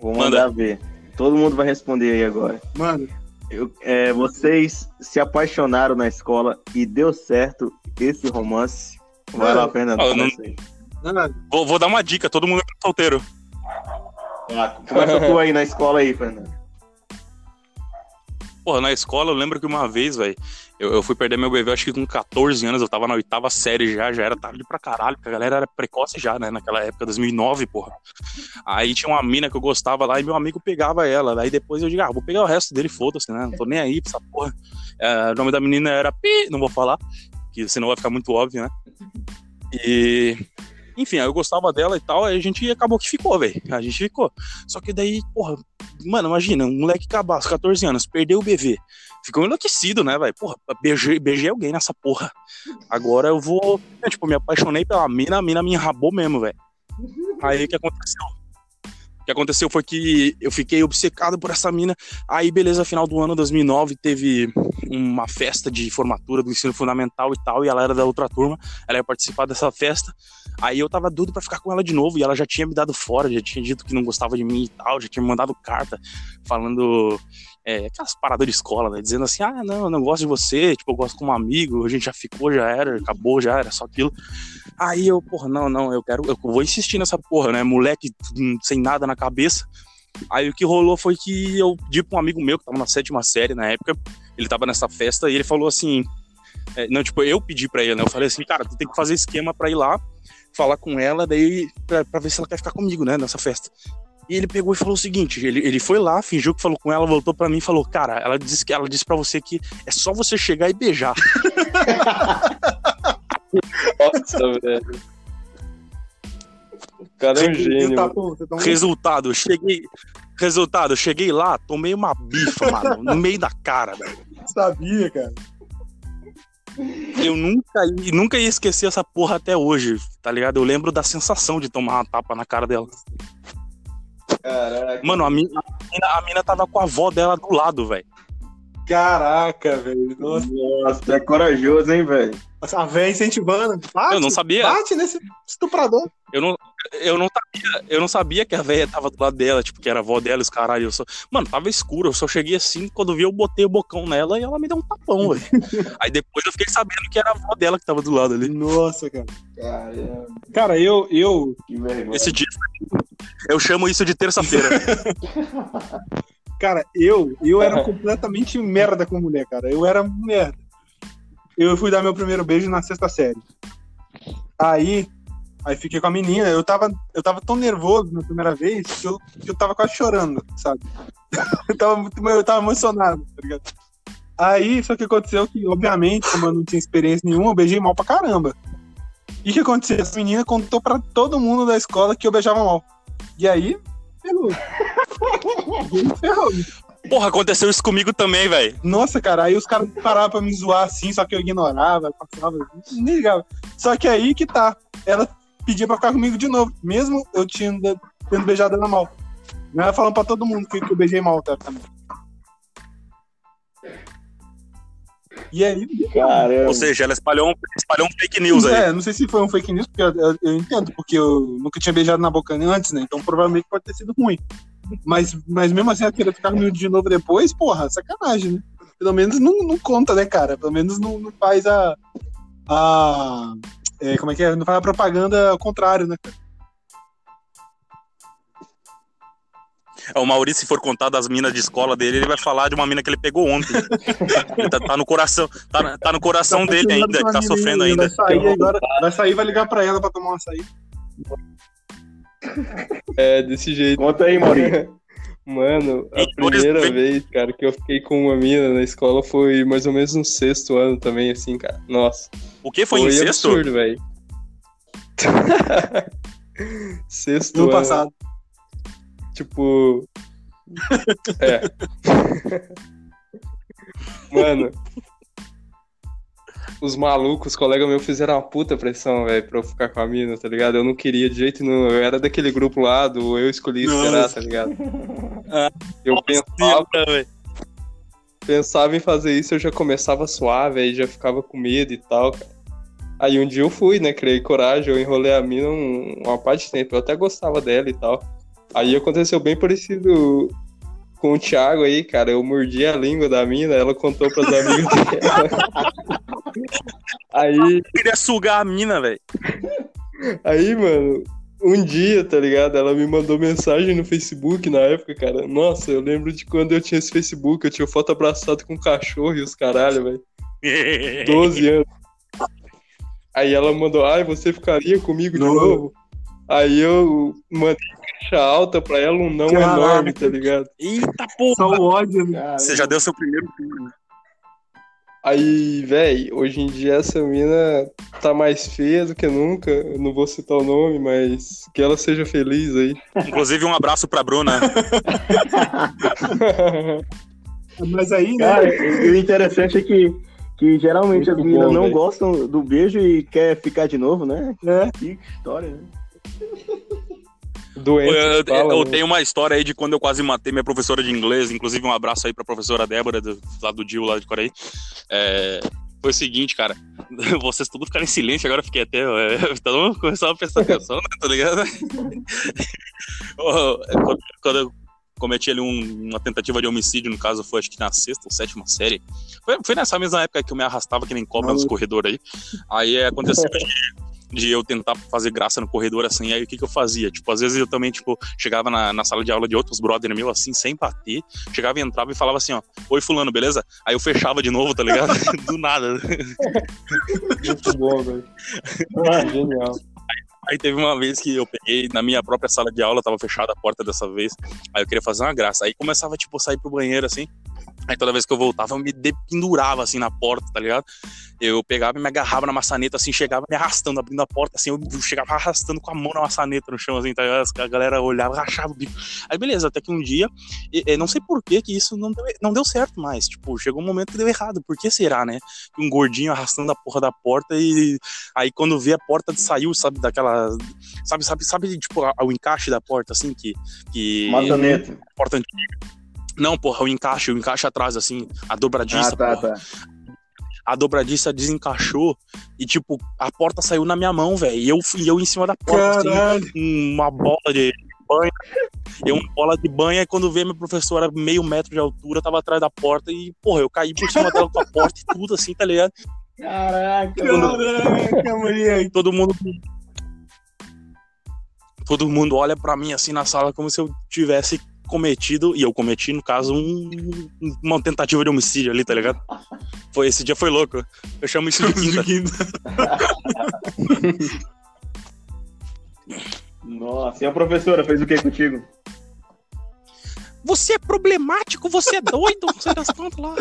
Vou Manda. mandar ver. Todo mundo vai responder aí agora. Mano, Eu- é, vocês se apaixonaram na escola e deu certo esse romance? Vai lá, Fernando. Ah, não- nada. Vou, vou dar uma dica, todo mundo é solteiro. Ah, começa tu aí na escola aí, Fernando. Porra, na escola eu lembro que uma vez, velho, eu, eu fui perder meu bebê, acho que com 14 anos, eu tava na oitava série já, já era tarde pra caralho, porque a galera era precoce já, né, naquela época, 2009, porra. Aí tinha uma mina que eu gostava lá e meu amigo pegava ela, aí depois eu digo, ah, vou pegar o resto dele, foda-se, né, não tô nem aí pra essa porra. É, o nome da menina era Pi, não vou falar, que senão vai ficar muito óbvio, né. E... Enfim, aí eu gostava dela e tal, aí a gente acabou que ficou, velho. A gente ficou. Só que daí, porra, Mano, imagina, um moleque cabaço, 14 anos, perdeu o bebê. Ficou enlouquecido, né, velho? Porra, beijei, beijei alguém nessa porra. Agora eu vou. Eu, tipo, me apaixonei pela mina, a mina me enrabou mesmo, velho. Aí o que aconteceu? Que aconteceu foi que eu fiquei obcecado por essa mina. Aí, beleza, final do ano 2009, teve uma festa de formatura do ensino fundamental e tal, e ela era da outra turma, ela ia participar dessa festa. Aí eu tava doido pra ficar com ela de novo, e ela já tinha me dado fora, já tinha dito que não gostava de mim e tal, já tinha me mandado carta falando é, aquelas paradas de escola, né? Dizendo assim, ah, não, eu não gosto de você, tipo, eu gosto como amigo, a gente já ficou, já era, acabou, já era, só aquilo. Aí eu, porra, não, não, eu quero, eu vou insistir nessa porra, né? Moleque hum, sem nada na cabeça. Aí o que rolou foi que eu pedi pra um amigo meu, que tava na sétima série na época, ele tava nessa festa, e ele falou assim, é, não, tipo, eu pedi pra ele, né? Eu falei assim, cara, tu tem que fazer esquema pra ir lá, falar com ela, daí, pra, pra ver se ela quer ficar comigo, né, nessa festa. E ele pegou e falou o seguinte: ele, ele foi lá, fingiu que falou com ela, voltou pra mim e falou: Cara, ela disse que ela disse pra você que é só você chegar e beijar. [laughs] Nossa, velho. O cara é um gênio. Tá, você tá Resultado, cheguei. Resultado, cheguei lá, tomei uma bifa, mano, no meio da cara, velho. Sabia, cara. Eu nunca, nunca ia esquecer essa porra até hoje, tá ligado? Eu lembro da sensação de tomar uma tapa na cara dela. Caraca. Mano, a mina, a mina, a mina tava com a avó dela do lado, velho. Caraca, velho. Nossa, Nossa, tu é corajoso, hein, velho? A véia incentivando. Bate, Eu não sabia. Bate nesse estuprador. Eu não, eu não sabia, eu não sabia que a velha tava do lado dela, tipo, que era a avó dela, os caralho. Eu só... Mano, tava escuro, eu só cheguei assim, quando vi, eu botei o bocão nela e ela me deu um tapão, velho. [laughs] Aí depois eu fiquei sabendo que era a avó dela que tava do lado ali. Nossa, cara. Caramba, Cara, eu, eu. Esse dia. Eu chamo isso de terça-feira. [laughs] cara, eu, eu era completamente merda com mulher, cara. Eu era merda. Eu fui dar meu primeiro beijo na sexta série. Aí, aí fiquei com a menina. Eu tava, eu tava tão nervoso na primeira vez que eu, que eu tava quase chorando, sabe? [laughs] eu, tava muito, eu tava emocionado, tá ligado? Aí, só que aconteceu que, obviamente, como eu não tinha experiência nenhuma, eu beijei mal pra caramba. E o que aconteceu? Essa menina contou pra todo mundo da escola que eu beijava mal. E aí, ferrou. [laughs] Ferrou. Porra, aconteceu isso comigo também, velho. Nossa, cara, aí os caras paravam pra me zoar assim, só que eu ignorava, passava, nem ligava. Só que aí que tá. Ela pedia pra ficar comigo de novo, mesmo eu tinha, tendo beijado ela mal. Ela falando pra todo mundo que, que eu beijei mal, tá? também. E aí, Caramba. Ou seja, ela espalhou um, espalhou um fake news aí. é, não sei se foi um fake news, porque eu, eu- eu entendo, porque eu nunca tinha beijado na boca antes, né? Então provavelmente pode ter sido ruim. Mas, mas mesmo assim, ela queria ficar comigo de novo depois, porra, sacanagem, né? Pelo menos não, não conta, né, cara? Pelo menos não, não faz a. a é, como é que é? Não faz a propaganda ao contrário, né, cara? O Maurício, se for contar das minas de escola dele, ele vai falar de uma mina que ele pegou ontem. Ele tá, tá no coração, tá, tá no coração dele ainda, que tá sofrendo ainda. Vai sair agora, vai sair vai ligar pra ela pra tomar um açaí. É, desse jeito. Conta aí, Maurício. [laughs] Mano, a primeira vez, cara, que eu fiquei com uma mina na escola foi mais ou menos no sexto ano também, assim, cara. Nossa. O que foi, incesto? absurdo, velho. [laughs] sexto No ano. passado. Tipo. É. [laughs] Mano. Os malucos, os colegas meus fizeram uma puta pressão, velho, pra eu ficar com a mina, tá ligado? Eu não queria de jeito nenhum. Eu era daquele grupo lá do Eu Escolhi Esperar, Nossa. tá ligado? [laughs] Ah, Eu pensava, pensava em fazer isso, eu já começava a suar, velho, já ficava com medo e tal, cara. Aí um dia eu fui, né? Criei coragem, eu enrolei a mina um- uma parte de tempo. Eu até gostava dela e tal. Aí aconteceu bem parecido com o Thiago aí, cara. Eu mordi a língua da mina, ela contou pras amigas [laughs] dela. Aí, Eu queria sugar a mina, velho. aí, mano, um dia, tá ligado? Ela me mandou mensagem no Facebook na época, cara. Nossa, eu lembro de quando eu tinha esse Facebook, eu tinha foto abraçado com um caixorro e os caralho, velho. [laughs] 12 anos. Aí ela mandou, ai, você ficaria comigo de Não. novo? Aí eu mandei caixa alta pra ela, um não Caraca. enorme, tá ligado? Eita porra. Só o ódio, né? Você já deu seu primeiro filho, né? Aí, véi, hoje em dia essa mina tá mais feia do que nunca. Eu não vou citar o nome, mas que ela seja feliz aí. Inclusive, um abraço pra Bruna. [laughs] Mas aí, né? Cara, e o interessante é que, que geralmente Muito as meninas bom, não velho. gostam do beijo e quer ficar de novo, né? É. Que história, né? Doente. Eu, fala, eu né? tenho uma história aí de quando eu quase matei minha professora de inglês. Inclusive, um abraço aí pra professora Débora, do, lá do Dio, lá de Coreia. É, foi o seguinte, cara. [laughs] Vocês tudo ficaram em silêncio, agora eu fiquei até. É, [laughs] todo mundo começou a prestar atenção, né? Tá ligado? [laughs] É, quando, quando eu cometi ali um- uma tentativa de homicídio, no caso, foi acho que na sexta ou sétima série. Foi, foi nessa mesma época que eu me arrastava que nem cobra nos corredores aí. Aí é, aconteceu de, eu tentar fazer graça no corredor assim, aí o que que eu fazia? Tipo, às vezes eu também, tipo, chegava na, na sala de aula de outros brother meu, assim, sem bater, chegava e entrava e falava assim, ó, oi fulano, beleza? Aí eu fechava de novo, tá ligado? [laughs] Do nada. Muito bom, velho. Genial. Aí teve uma vez que eu peguei na minha própria sala de aula, tava fechada a porta dessa vez. Aí eu queria fazer uma graça. Aí começava, tipo, a sair pro banheiro assim. Aí toda vez que eu voltava, eu me dependurava assim na porta, tá ligado? Eu pegava e me agarrava na maçaneta, assim, chegava me arrastando, abrindo a porta, assim, eu chegava arrastando com a mão na maçaneta no chão, assim, tá ligado? A galera olhava, rachava o bico. Aí beleza, até que um dia, não sei por que que isso não deu, não deu certo mais. Tipo, chegou um momento que deu errado. Por que será, né? Um gordinho arrastando a porra da porta e aí quando vê a porta saiu, sabe, daquela. Sabe, sabe, sabe, tipo, o encaixe da porta, assim, que. que Maçaneta. Porta antiga. Não, porra, o encaixe, o encaixe atrás, assim, a dobradiça, Ah, tá, porra. tá. A dobradiça desencaixou e, tipo, a porta saiu na minha mão, velho. E eu, fui- e eu em cima da porta, assim, uma bola de banho. Eu, uma bola de banho, e quando veio minha professora, meio metro de altura, tava atrás da porta e, porra, eu caí por cima dela com a porta e tudo, assim, tá ligado? Caraca. Caraca, moleque. Todo mundo. Todo mundo olha pra mim assim na sala como se eu tivesse cometido, e eu cometi, no caso, um- uma tentativa de homicídio ali, tá ligado? Foi, esse dia foi louco. Eu chamo isso de quinta. [laughs] Nossa, e a professora fez o que contigo? Você é problemático, você é doido, não sei das quantas lá.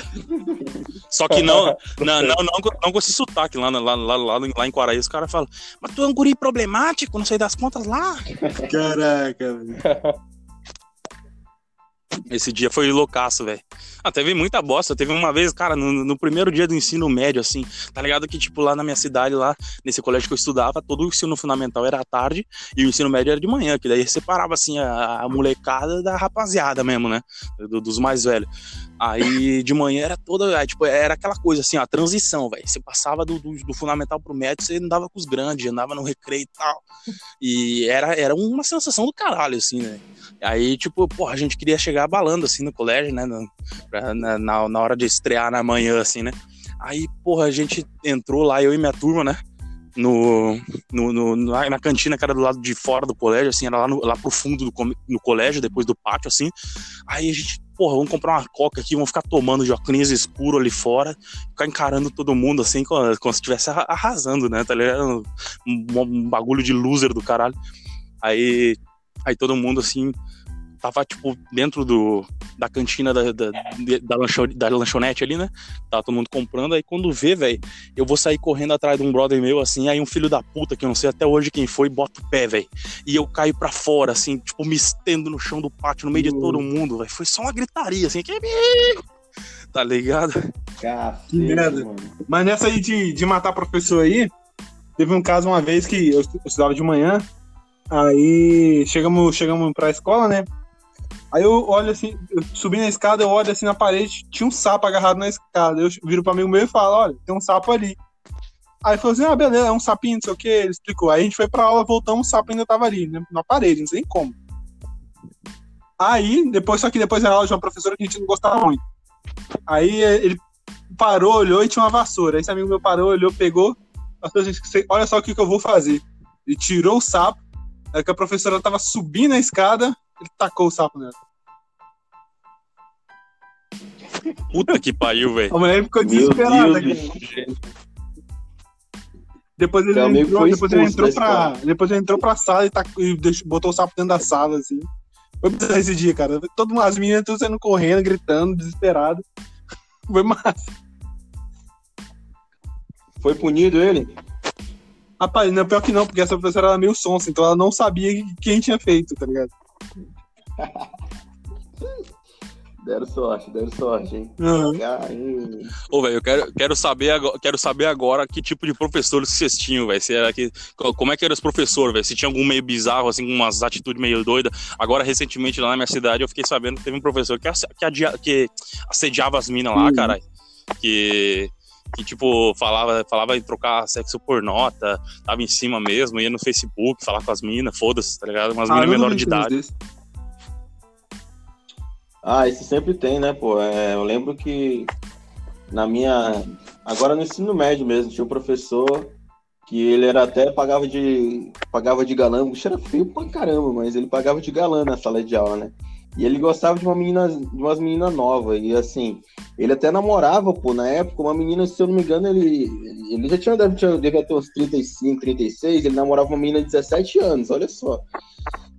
Só que não, não, não, não, com- não com esse sotaque lá, lá, lá, lá, lá em Quaraí, os caras falam, mas tu é um guri problemático, não sei das contas lá. Caraca, velho. Esse dia foi loucaço, velho. Ah, teve muita bosta. Teve uma vez, cara, no, no primeiro dia do ensino médio, assim, tá ligado? Que, tipo, lá na minha cidade, lá, nesse colégio que eu estudava, todo o ensino fundamental era à tarde e o ensino médio era de manhã, que daí separava, assim, a, a molecada da rapaziada mesmo, né? Do- dos mais velhos. Aí de manhã era toda, tipo, era aquela coisa assim, a transição, velho. Você passava do, do, do fundamental pro médio, você andava com os grandes, andava no recreio e tal. E era, era uma sensação do caralho, assim, né? Aí, tipo, porra, a gente queria chegar abalando, assim, no colégio, né? Na, na, na hora de estrear na manhã, assim, né? Aí, porra, a gente entrou lá, eu e minha turma, né? No, no, no- na, na cantina que era do lado de fora do colégio, assim, era lá, no, lá pro fundo do no colégio, depois do pátio, assim. Aí a gente, porra, vamos comprar uma coca aqui, vamos ficar tomando óculos escuro ali fora, ficar encarando todo mundo, assim, como, como se estivesse arra- arrasando, né? Tá ligado? Um, um bagulho de loser do caralho. Aí, aí todo mundo, assim, tava, tipo, dentro do, da cantina da, da, da, lancho- da lanchonete ali, né? Tava todo mundo comprando. Aí quando vê, velho, eu vou sair correndo atrás de um brother meu, assim. Aí um filho da puta, que eu não sei até hoje quem foi, bota o pé, velho. E eu caio pra fora, assim, tipo, me estendo no chão do pátio, no meio de todo mundo, velho. Foi só uma gritaria, assim. Que... Tá ligado? Cacete, Que merda. mano. Mas nessa aí de, de matar professor aí, teve um caso uma vez que eu estudava de manhã, aí chegamos, chegamos pra escola, né? Aí eu olho assim, eu subi na escada, eu olho assim na parede, tinha um sapo agarrado na escada. Eu viro pro amigo meu e falo, olha, tem um sapo ali. Aí falou assim, ah, beleza, é um sapinho, não sei o que, ele explicou. Aí a gente foi pra aula, voltamos, o sapo ainda tava ali, né, na parede, não sei como. Aí, depois, só que depois era aula de uma professora que a gente não gostava muito. Aí ele parou, olhou e tinha uma vassoura. Aí esse amigo meu parou, olhou, pegou. Assim, "Cê- Olha só o que, que eu vou fazer. Ele tirou o sapo. Aí que a professora tava subindo a escada, ele tacou o sapo nela. Puta que pariu, velho. A mulher ficou Meu desesperada. Depois ele amigo entrou, depois ele entrou pra. Depois ele entrou pra sala e, tacou- e deixou- botou o sapo dentro da sala, assim. Foi bizarro esse dia, cara. Todo mundo, as meninas tudo saindo correndo, gritando, desesperado. [laughs] Foi massa. Foi punido ele? Rapaz, não, pior que não, porque essa professora era meio sonsa, então ela não sabia quem tinha feito, tá ligado? [laughs] Deram sorte, deram sorte, hein? Caramba. Ô, velho, eu quero, quero, saber agora, quero saber agora que tipo de professores que vocês tinham, velho. Como é que eram os professores, velho? Se tinha algum meio bizarro, assim, com umas atitudes meio doidas. Agora, recentemente, lá na minha cidade, eu fiquei sabendo que teve um professor que, que, que assediava as minas lá, Uhum. caralho. Que, que, tipo, falava, falava em trocar sexo por nota, tava em cima mesmo, ia no Facebook falar com as minas, foda-se, tá ligado? Umas Ah, minas menores de idade. desse. Ah, isso sempre tem, né, pô? É, eu lembro que na minha. Agora no ensino médio mesmo, tinha um professor que ele era até pagava de. pagava de galã, o bicho era feio pra caramba, mas ele pagava de galã na sala de aula, né? E ele gostava de uma menina, de umas meninas novas. E assim, ele até namorava, pô, na época, uma menina, se eu não me engano, ele, ele já tinha, deve, tinha, devia ter uns 35, 36, ele namorava uma menina de 17 anos, olha só.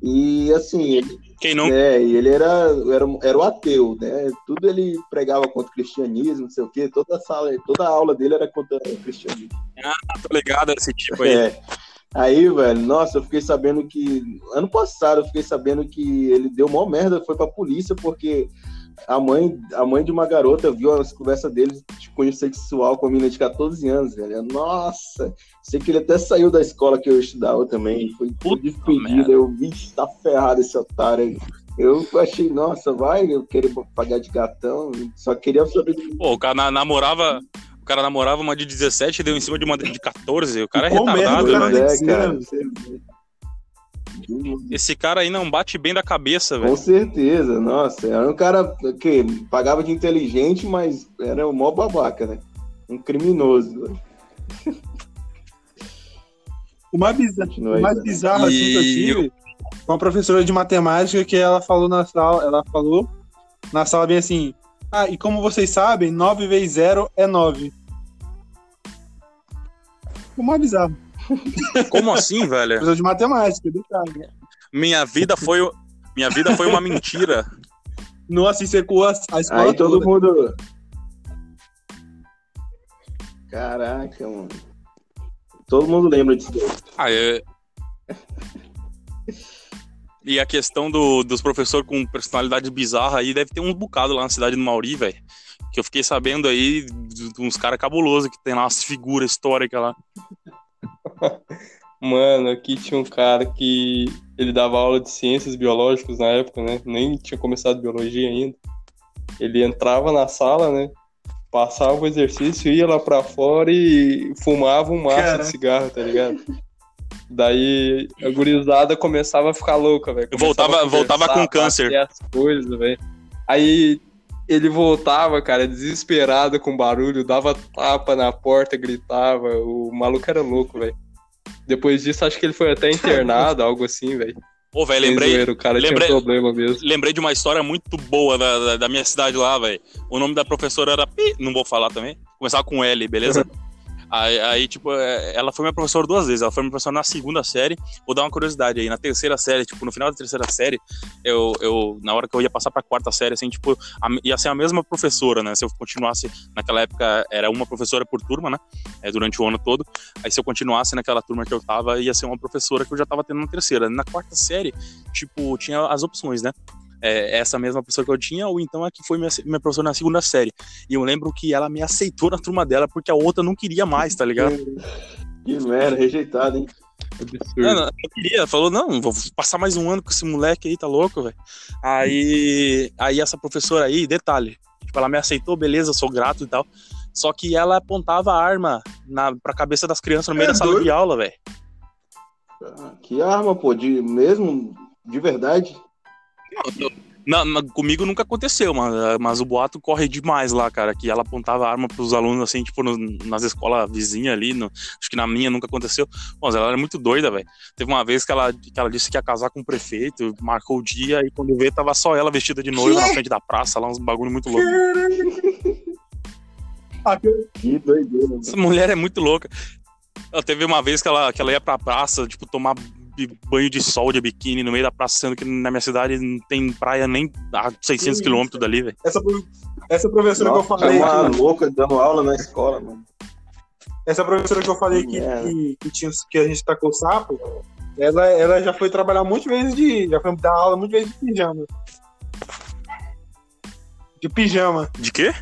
E assim, ele, Quem não. é, e ele era, era, era o ateu, né? Tudo ele pregava contra o cristianismo, não sei o quê. Toda a sala, toda a aula dele era contra o cristianismo. Tô ligado esse tipo aí. É. Aí, velho, nossa, eu fiquei sabendo que. Ano passado eu fiquei sabendo que ele deu mó merda, foi pra polícia, porque a mãe, a mãe de uma garota viu as conversas dele de cunho sexual com a menina de 14 anos, velho. Nossa, sei que ele até saiu da escola que eu estudava também. Foi Puta despedido. Eu vi, tá ferrado esse otário aí. Eu achei, nossa, vai, eu queria pagar de gatão, só queria saber do Pô, o cara na- namorava. O cara namorava uma de 17 e deu em cima de uma de 14. O cara é Qual retardado, velho. cara? É, você- Esse cara aí não bate bem da cabeça, Com velho. certeza, nossa. Era um cara que pagava de inteligente, mas era o maior babaca, né? Um criminoso. O mais bizarro, o mais bizarro assim, que eu tive foi uma professora de matemática que ela falou na sala, ela falou na sala bem assim: "Ah, e como vocês sabem, 9 vezes 0 é 9". O mais bizarro. Como assim, [laughs] velho? Professor de matemática, cara. Minha vida foi. Minha vida foi uma mentira. Nossa, e secou a, a escola Aí todo toda. mundo. Caraca, mano. Todo mundo lembra disso. Ah, é. E a questão do- dos professores com personalidade bizarra aí deve ter uns bocados lá na cidade do Mauri, velho. Que eu fiquei sabendo aí de de uns caras cabulosos que tem lá umas figuras históricas lá. [laughs] Mano, aqui tinha um cara que ele dava aula de ciências biológicas na época, né? Nem tinha começado biologia ainda. Ele entrava na sala, né? Passava o exercício, ia lá pra fora e fumava um maço Caraca. de cigarro, tá ligado? Daí a gurizada começava a ficar louca, velho. Voltava- voltava com câncer. as coisas, velho. Aí ele voltava, cara, desesperado com barulho, dava tapa na porta, gritava. O maluco era louco, velho. Depois disso, acho que ele foi até [laughs] internado, algo assim, velho. Ô, velho, lembrei, zoeira, O cara lembrei- tinha problema mesmo. lembrei de uma história muito boa da, da, da minha cidade lá, velho. O nome da professora era não vou falar também. Começava com L, beleza? [laughs] aí, aí, tipo, é, ela foi minha professora duas vezes. Ela foi minha professora na segunda série. Vou dar uma curiosidade aí. Na terceira série, tipo, no final da terceira série, eu, eu na hora que eu ia passar pra quarta série, assim, tipo, a- ia ser a mesma professora, né? Se eu continuasse, naquela época era uma professora por turma, né? É, durante o ano todo. Aí se eu continuasse naquela turma que eu tava, ia ser uma professora que eu já tava tendo na terceira. Na quarta série, tipo, tinha as opções, né? É, essa mesma professora que eu tinha, ou então a que foi minha, minha professora na segunda série. E eu lembro que ela me aceitou na turma dela porque a outra não queria mais, tá ligado? Que merda, rejeitado, hein? Absurdo. Não, não, não queria. Ela falou, não, vou passar mais um ano com esse moleque aí, tá louco, velho. Aí, aí essa professora aí, detalhe, tipo, ela me aceitou, beleza, sou grato e tal. Só que ela apontava a arma na, pra cabeça das crianças no meio É da sala doido. de aula, velho. Ah, Que arma, pô, de mesmo, de verdade. Na- na- comigo nunca aconteceu, mas, mas o boato corre demais lá, cara. Que ela apontava a arma pros alunos, assim, tipo, no- nas escolas vizinhas ali. no- acho que na minha nunca aconteceu. Mas ela era muito doida, velho. Teve uma vez que ela, que ela disse que ia casar com o prefeito, marcou o dia, e quando vê, tava só ela vestida de noiva na frente da praça, lá, uns bagulho muito louco. Que- doideira, mano. Essa mulher é muito louca. Ela teve uma vez que ela, que ela ia pra praça, tipo, tomar bi- banho de sol de biquíni no meio da praça, sendo que na minha cidade não tem praia nem a 600 Que quilômetros dali, velho. essa, essa professora Nossa, que eu falei uma que, louca dando aula na escola, mano. essa professora que eu falei que, É. que, que tinha que a gente tacou o sapo, ela, ela já foi trabalhar muitas vezes de. Já foi dar aula muitas vezes de pijama. De pijama. De quê? [laughs]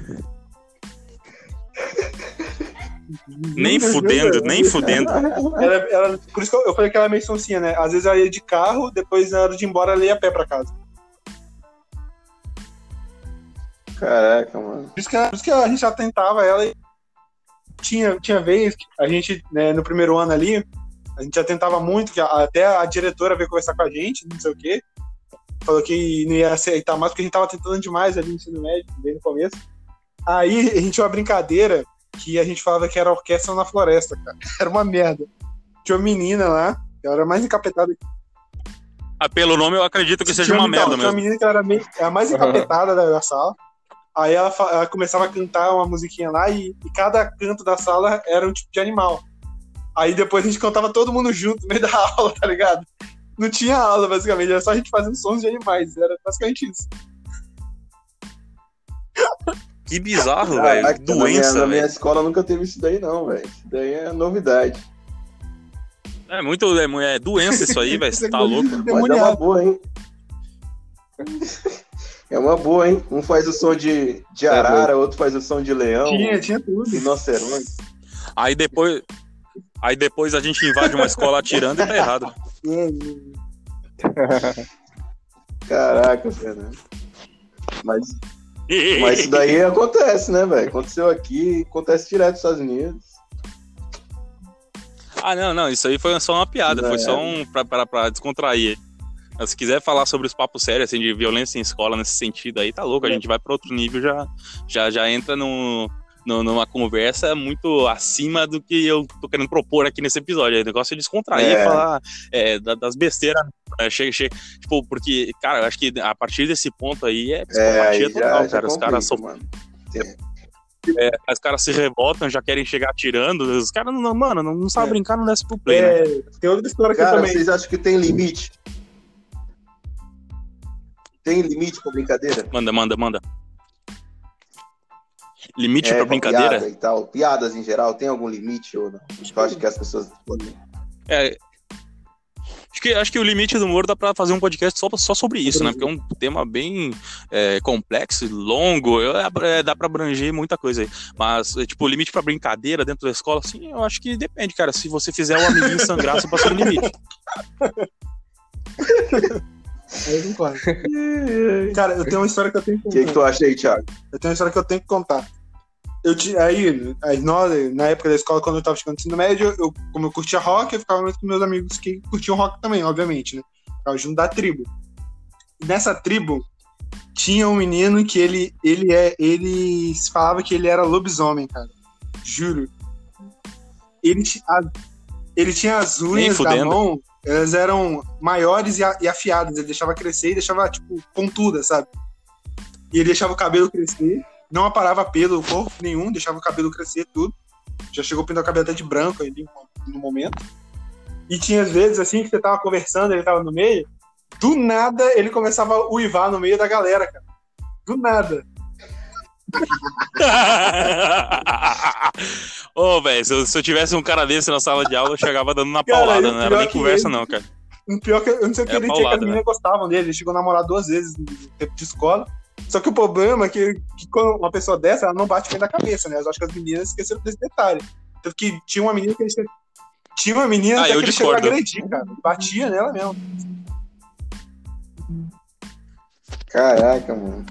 Nem fudendo, nem [laughs] fudendo. Ela, ela- por isso que eu, eu falei que ela é meio sonsinha, né? Às vezes ela ia de carro, depois na hora de ir embora ela ia a pé pra casa. Caraca, mano. Por isso que, por isso que a gente já tentava ela e tinha, tinha vez que a gente, né, no primeiro ano ali, a gente já tentava muito, que a- até a diretora veio conversar com a gente, não sei o quê. Falou que não ia aceitar mais, porque a gente tava tentando demais ali no ensino médio, bem no começo. Aí a gente tinha uma brincadeira que a gente falava que era orquestra na floresta, cara. [laughs] Era uma merda. Tinha uma menina lá, ela era mais encapetada. Ah, pelo nome eu acredito que seja uma então, merda tinha uma mesmo. menina que ela era meio, a mais encapetada da, da sala. Aí ela, ela começava a cantar uma musiquinha lá e, e cada canto da sala era um tipo de animal. Aí depois a gente cantava todo mundo junto no meio da [laughs] aula, tá ligado? Não tinha aula, basicamente, era só a gente fazendo sons de animais. Era basicamente isso. Que bizarro, Caraca, velho. na minha, Doença, na minha velho. escola nunca teve isso daí, não, velho. Isso daí é novidade. É muito. É, é doença isso aí, velho. Você tá louco. Mas é uma Demoniado. boa, hein? [laughs] É uma boa, hein? Um faz o som de, de arara, outro faz o som de leão, Tinha, tinha tudo. rinoceronte. Aí depois. Aí depois a gente invade uma escola atirando e tá errado. Caraca, Fernando. Mas, mas isso daí [laughs] acontece, né, velho? Aconteceu aqui, acontece direto nos Estados Unidos. Ah, não, não. Isso aí foi só uma piada. Não, Foi é. só um. Pra, pra, pra descontrair. Mas se quiser falar sobre os papos sérios, assim, de violência em escola nesse sentido aí, tá louco. A gente vai pra outro nível, já, já, já entra no- numa conversa muito acima do que eu tô querendo propor aqui nesse episódio. O negócio é descontrair, É. falar é, da- das besteiras. né? Chega, chega, tipo, porque, cara, eu acho que a partir desse ponto aí é É, psicopatia aí total, já, já cara. Os caras complica, mano. os caras se revoltam, já querem chegar atirando. Os caras, não, mano, não, não sabem É. brincar, não desce pro play, né? É, tem outra história aqui Cara, também. vocês acham que tem limite? Tem limite pra brincadeira? Manda, manda, manda. Limite É, pra com brincadeira? Piada e tal. Piadas em geral, tem algum limite ou não? Eu acho que as pessoas podem. É. Acho que, acho que o limite do humor dá pra fazer um podcast só, só sobre isso, né? Porque é um tema bem é, complexo, longo, eu- é, dá pra abranger muita coisa aí. Mas, é, tipo, o limite pra brincadeira dentro da escola, assim, eu acho que depende, cara. Se você fizer o amiguinho sangrar, você passa do limite. Aí eu concordo. Cara, eu tenho uma história que eu tenho que O que, que tu acha aí, Thiago? Eu tenho uma história que eu tenho que contar. Eu aí, aí nós, na época da escola, quando eu tava chegando no ensino médio, eu, como eu curtia rock, eu ficava muito com meus amigos que curtiam rock também, obviamente, né? Ficava junto da tribo. E nessa tribo tinha um menino que ele, ele é, ele se falava que ele era lobisomem, cara. Juro. Ele, a- ele tinha as unhas da mão, elas eram maiores e, a- e afiadas. Ele deixava crescer e deixava, tipo, pontuda, sabe? E ele deixava o cabelo crescer, não aparava pelo corpo nenhum, deixava o cabelo crescer tudo. Já chegou a pintar o cabelo até de branco ali no momento. E tinha às vezes assim que você tava conversando, ele tava no meio, do nada ele começava a uivar no meio da galera, cara. Do nada. [laughs] Ô, velho, se, eu- se eu tivesse um cara desse na sala de aula, eu chegava dando uma Cara, paulada, não era nem conversa, ele- não, cara. O pior que eu não sei o que É ele tinha que paulada, as meninas gostavam dele. Ele chegou a namorar duas vezes no tempo de escola. Só que o problema é que, que quando uma pessoa dessa, ela não bate bem da cabeça, né? Eu acho que as meninas esqueceram desse detalhe. Tanto que tinha uma menina que ele tinha uma menina Ah, até eu que ele chegou a agredir, cara. Batia nela mesmo. Caraca, mano.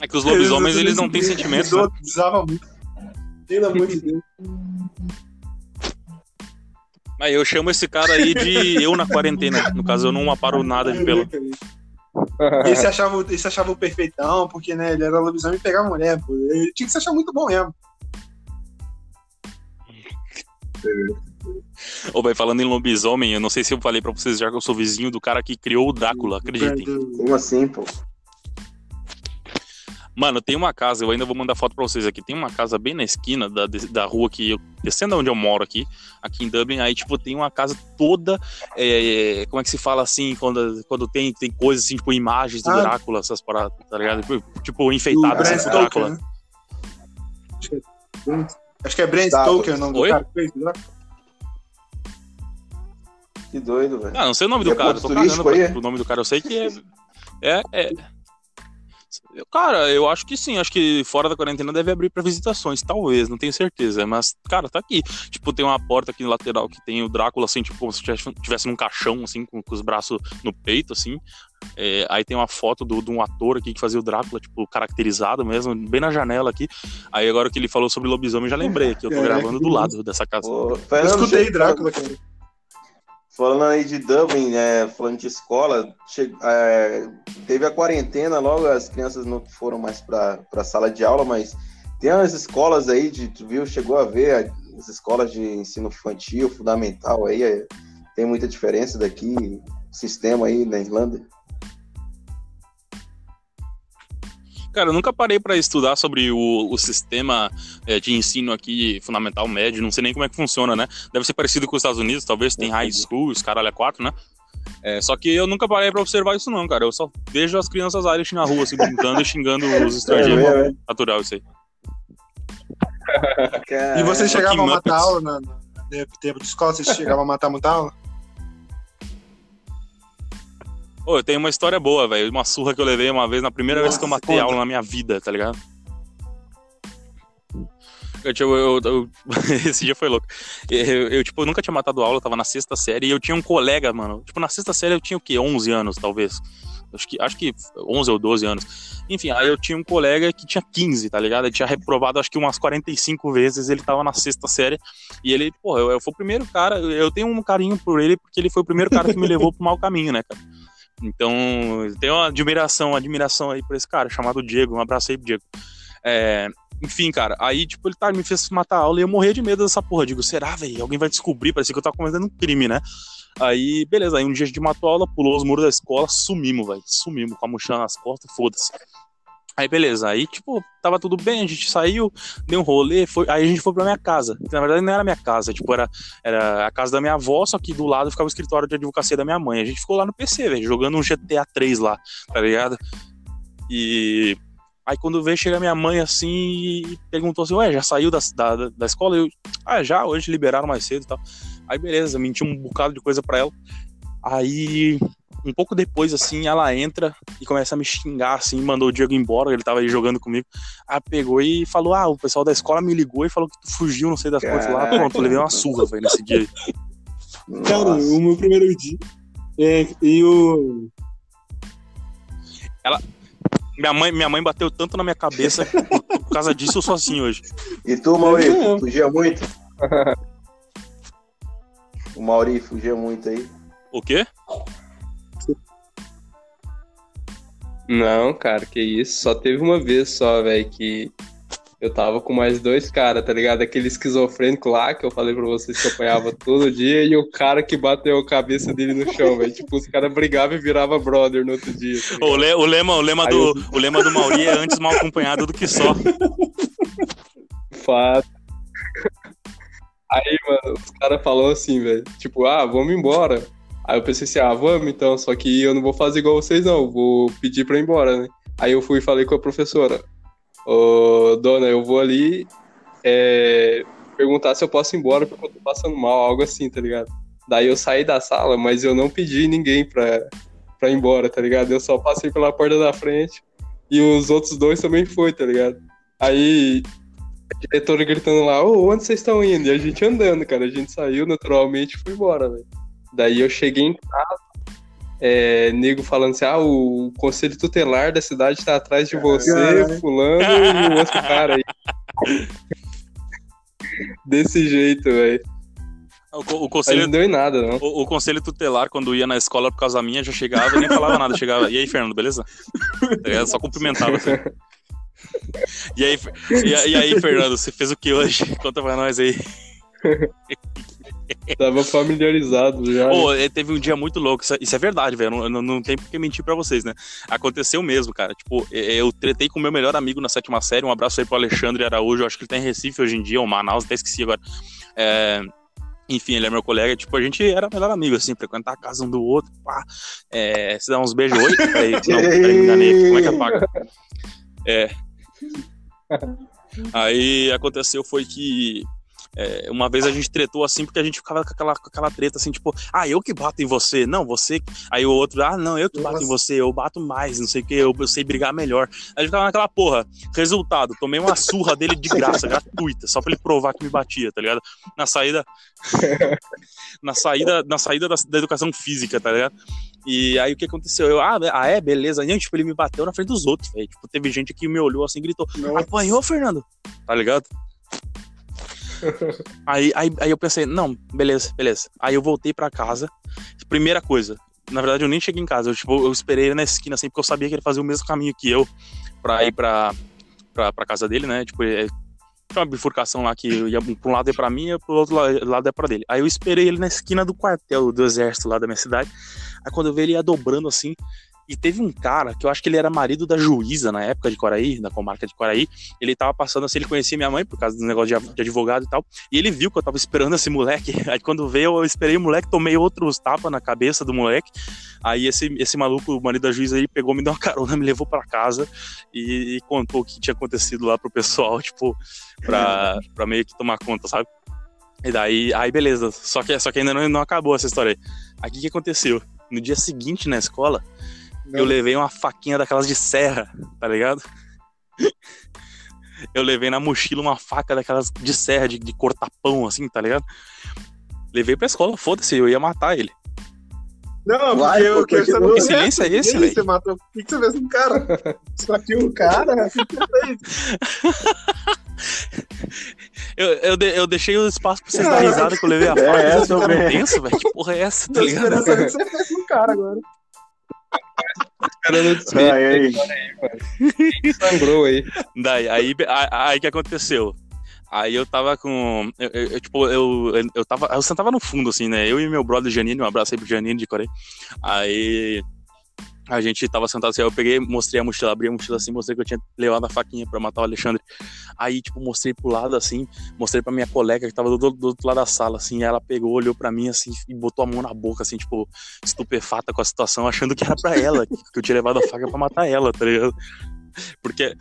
É que os lobisomens, eles não têm sentimentos, né? Precisava muito. Pelo amor de Deus. Aí eu chamo esse cara aí de eu na quarentena. No caso, eu não aparo nada de pelo. E ele se achava, ele se achava o perfeitão, porque né, ele era lobisomem e pegava mulher, pô. Ele tinha que se achar muito bom mesmo. Ô, vai falando em lobisomem, eu não sei se eu falei pra vocês já que eu sou vizinho do cara que criou o Drácula, acreditem. Como assim, pô? Mano, tem uma casa, eu ainda vou mandar foto pra vocês aqui. Tem uma casa bem na esquina da, da rua que eu. Descendo onde eu moro aqui, aqui em Dublin, aí, tipo, tem uma casa toda. é, como é que se fala assim? Quando, quando tem, tem coisas assim, tipo, imagens do Ah. Drácula, essas paradas, tá ligado? Tipo, enfeitadas Bram assim, com o Stoker, Drácula. né? Acho que é Acho que é Tá, Stoker o nome Oi? do cara que fez, né? Que doido, velho. Ah, não sei o nome E do é cara, ponto tô cagando aí, pra, é? pro nome do cara. Eu sei que é. É, é. Cara, eu acho que sim. Acho que fora da quarentena deve abrir pra visitações, talvez, não tenho certeza. Mas, cara, tá aqui. Tipo, tem uma porta aqui lateral que tem o Drácula, assim, tipo, como se tivesse, tivesse num caixão, assim, com, com os braços no peito, assim. É, aí tem uma foto do- de um ator aqui que fazia o Drácula, tipo, caracterizado mesmo, bem na janela aqui. Aí agora que ele falou sobre lobisomem, eu já lembrei que eu tô Caraca, [laughs] gravando do lado dessa casa. Ô, Eu escutei Drácula, cara. Falando aí de Dublin, né, falando de escola, che- é, teve a quarentena, logo as crianças não foram mais para a sala de aula, mas tem as escolas aí, de, tu viu, chegou a ver as escolas de ensino infantil, fundamental aí, é, Tem muita diferença daqui, sistema aí na Irlanda? Cara, eu nunca parei pra estudar sobre o, o sistema é, de ensino aqui, fundamental, médio, não sei nem como é que funciona, né? Deve ser parecido com os Estados Unidos, talvez tem high school, os caralho é quatro, né? É, só que eu nunca parei pra observar isso não, cara. Eu só vejo as crianças Irish na rua, assim, brincando e xingando os estrangeiros. É, é. Natural isso aí. [laughs] E você chegava a matar aula na, na, no tempo de escola? Você chegava a matar muita aula? Ô, eu tenho uma história boa, velho. Uma surra que eu levei uma vez, na primeira vez que eu Nossa, matei conta. aula na minha vida, tá ligado? Eu, tipo, eu- eu- [laughs] esse dia foi louco. Eu, tipo, eu nunca tinha matado aula, eu tava na sexta série, e eu tinha um colega, mano. Tipo, na sexta série eu tinha o quê? 11 anos, talvez. Acho que, acho que 11 ou 12 anos. Enfim, aí eu tinha um colega que tinha 15, tá ligado? Ele tinha reprovado acho que umas 45 vezes, ele tava na sexta série. E ele, pô, eu, eu fui o primeiro cara, eu tenho um carinho por ele, porque ele foi o primeiro cara que me levou pro mau caminho, né, cara? Então, eu tenho uma admiração, uma admiração aí por esse cara, chamado Diego. Um abraço aí pro Diego. É, enfim, cara, aí, tipo, ele tá, me fez matar a aula e eu morria de medo dessa porra. Eu digo, será, velho? Alguém vai descobrir, parecia que eu tava cometendo um crime, né? Aí, beleza, aí um dia a gente matou a aula, pulou os muros da escola, sumimos, velho. Sumimos, com a mochila nas costas, foda-se. Aí, beleza, aí, tipo, tava tudo bem, a gente saiu, deu um rolê, foi, aí a gente foi pra minha casa. Que, na verdade, não era minha casa, tipo, era, era a casa da minha avó, só que do lado ficava o escritório de advocacia da minha mãe. A gente ficou lá no PC, velho, jogando um GTA 3 lá, tá ligado? E aí quando veio chega minha mãe assim e perguntou assim, ué, já saiu da, da, da escola? Eu, ah, já, hoje liberaram mais cedo e tal. Aí beleza, menti um bocado de coisa pra ela. Aí, um pouco depois, assim, ela entra e começa a me xingar, assim, mandou o Diego embora, ele tava aí jogando comigo. Aí pegou e falou, ah, o pessoal da escola me ligou e falou que tu fugiu, não sei das coisas lá. Pronto, eu levei uma surra, velho, nesse dia. aí. Cara, Nossa. o meu primeiro dia. É, e o. Minha mãe, minha mãe bateu tanto na minha cabeça, por, por causa disso eu sou assim hoje. E tu, Mauri, Não. fugia muito? [laughs] o Mauri fugia muito aí. O quê? Não, cara, que isso. Só teve uma vez só, velho, que eu tava com mais dois caras, tá ligado? Aquele esquizofrênico lá que eu falei pra vocês que eu apanhava [laughs] todo dia e o cara que bateu a cabeça dele no chão, velho. Tipo, os caras brigavam e virava brother no outro dia. Tá? O, le- o lema, o, lema Aí do, o lema do Mauri é antes mal acompanhado do que só. Fato. Aí, mano, os caras falaram assim, velho. Tipo, ah, vamos embora. Aí eu pensei assim, ah, vamos então, só que eu não vou fazer igual vocês, não. Vou pedir pra ir embora, né? Aí eu fui e falei com a professora. Ô, dona, eu vou ali é, perguntar se eu posso ir embora porque eu tô passando mal, algo assim, tá ligado? Daí eu saí da sala, mas eu não pedi ninguém pra, pra ir embora, tá ligado? Eu só passei pela porta da frente e os outros dois também foi, tá ligado? Aí a diretora gritando lá, ô, onde vocês estão indo? E a gente andando, cara. A gente saiu naturalmente e foi embora, velho. Daí eu cheguei em casa, é, nego falando assim, ah, o conselho tutelar da cidade tá atrás de você, Caralho. fulano e o outro cara aí. [laughs] Desse jeito, velho. O, o Mas conselho, não deu em nada, não. o, o conselho tutelar, quando ia na escola por causa minha, já chegava e nem falava nada. Chegava, e aí, Fernando, beleza? Tá ligado? Só cumprimentava. Assim. E, aí, e, aí- e aí, Fernando, você fez o que hoje? Conta pra nós aí. [laughs] Tava familiarizado já. né? Pô, é, teve um dia muito louco. Isso, é- isso é verdade, velho. Não, não, não tem por que mentir pra vocês, né? Aconteceu mesmo, cara. Tipo, é, eu tretei com o meu melhor amigo na sétima série. Um abraço aí pro Alexandre Araújo. Eu acho que ele tá em Recife hoje em dia, ou Manaus, até esqueci agora. É, Enfim, ele é meu colega. Tipo, a gente era melhor amigo, assim, frequentar a casa um do outro. Pá, é, se dar uns beijos. Oi? Peraí, [laughs] não, peraí, me enganei. Como é que apaga? É. [laughs] Aí aconteceu foi que é, uma vez a gente tretou assim, porque a gente ficava com aquela, com aquela treta assim, tipo, ah, eu que bato em você, não, você. Aí o outro, ah, não, eu que bato em Nossa. você, eu bato mais, não sei o que, eu, eu sei brigar melhor. Aí a gente ficava naquela porra. Resultado, tomei uma surra dele de graça, gratuita, só pra ele provar que me batia, tá ligado? Na saída. [laughs] na saída, na saída da, da educação física, tá ligado? E aí o que aconteceu? Eu, ah, ah é, beleza. E, tipo, ele me bateu na frente dos outros, velho. Tipo, teve gente que me olhou assim e gritou: Apanhou, Fernando? Tá ligado? Aí, aí, aí eu pensei, não, beleza, beleza. Aí eu voltei pra casa. Primeira coisa, na verdade eu nem cheguei em casa. Eu, tipo, eu esperei ele na esquina, assim, porque eu sabia que ele fazia o mesmo caminho que eu pra ir pra, pra, pra casa dele, né? Tipo, é, tinha uma bifurcação lá que ia pra um lado é pra mim e pro outro la- lado é pra dele. Aí eu esperei ele na esquina do quartel do exército lá da minha cidade. Aí quando eu vi ele ia dobrando assim, e teve um cara que eu acho que ele era marido da juíza na época de Coraí, da comarca de Coraí. Ele tava passando assim, ele conhecia minha mãe por causa do negócio de advogado e tal. E ele viu que eu tava esperando esse moleque. [laughs] Aí quando veio, eu esperei o moleque, tomei outros tapas na cabeça do moleque. Aí esse, esse maluco, o marido da juíza aí, pegou, me deu uma carona, me levou pra casa e, e contou o que tinha acontecido lá pro pessoal, [laughs] tipo, pra, pra meio que tomar conta, sabe? E daí, aí beleza. Só que, só que ainda não, não acabou essa história aí. Aí o que, que aconteceu? No dia seguinte na escola, eu levei uma faquinha daquelas de serra, tá ligado? Eu levei na mochila uma faca daquelas de serra, de, de cortar pão, assim, tá ligado? Levei pra escola, foda-se, eu ia matar ele. Não, Vai, porque eu quero saber. Que silêncio é esse, velho? Você matou. O que, que você fez com o cara? [laughs] Esfaqueou o cara? [laughs] Eu, eu, de- eu deixei o espaço pra vocês darem risada que eu levei a é faca. essa, vocês ficaram velho. tenso, velho. Que porra é essa, tá Tô ligado? esperando saber o que você fez com o cara agora. Cara desfez, Ai, ai. sangrou aí. Daí, aí, aí, aí que aconteceu? Aí eu tava com. Eu, eu- eu, tipo, eu, eu tava. Eu sentava no fundo, assim, né? Eu e meu brother Janine, um abraço aí pro Janine de Coreia. Aí a gente tava sentado assim, eu peguei, mostrei a mochila, abri a mochila assim, mostrei que eu tinha levado a faquinha pra matar o Alexandre. Aí, tipo, mostrei pro lado assim, mostrei pra minha colega que tava do, do outro lado da sala, assim, ela pegou, olhou pra mim assim e botou a mão na boca, assim, tipo, estupefata com a situação, achando que era pra ela, que eu tinha levado a faca pra matar ela, tá ligado? Porque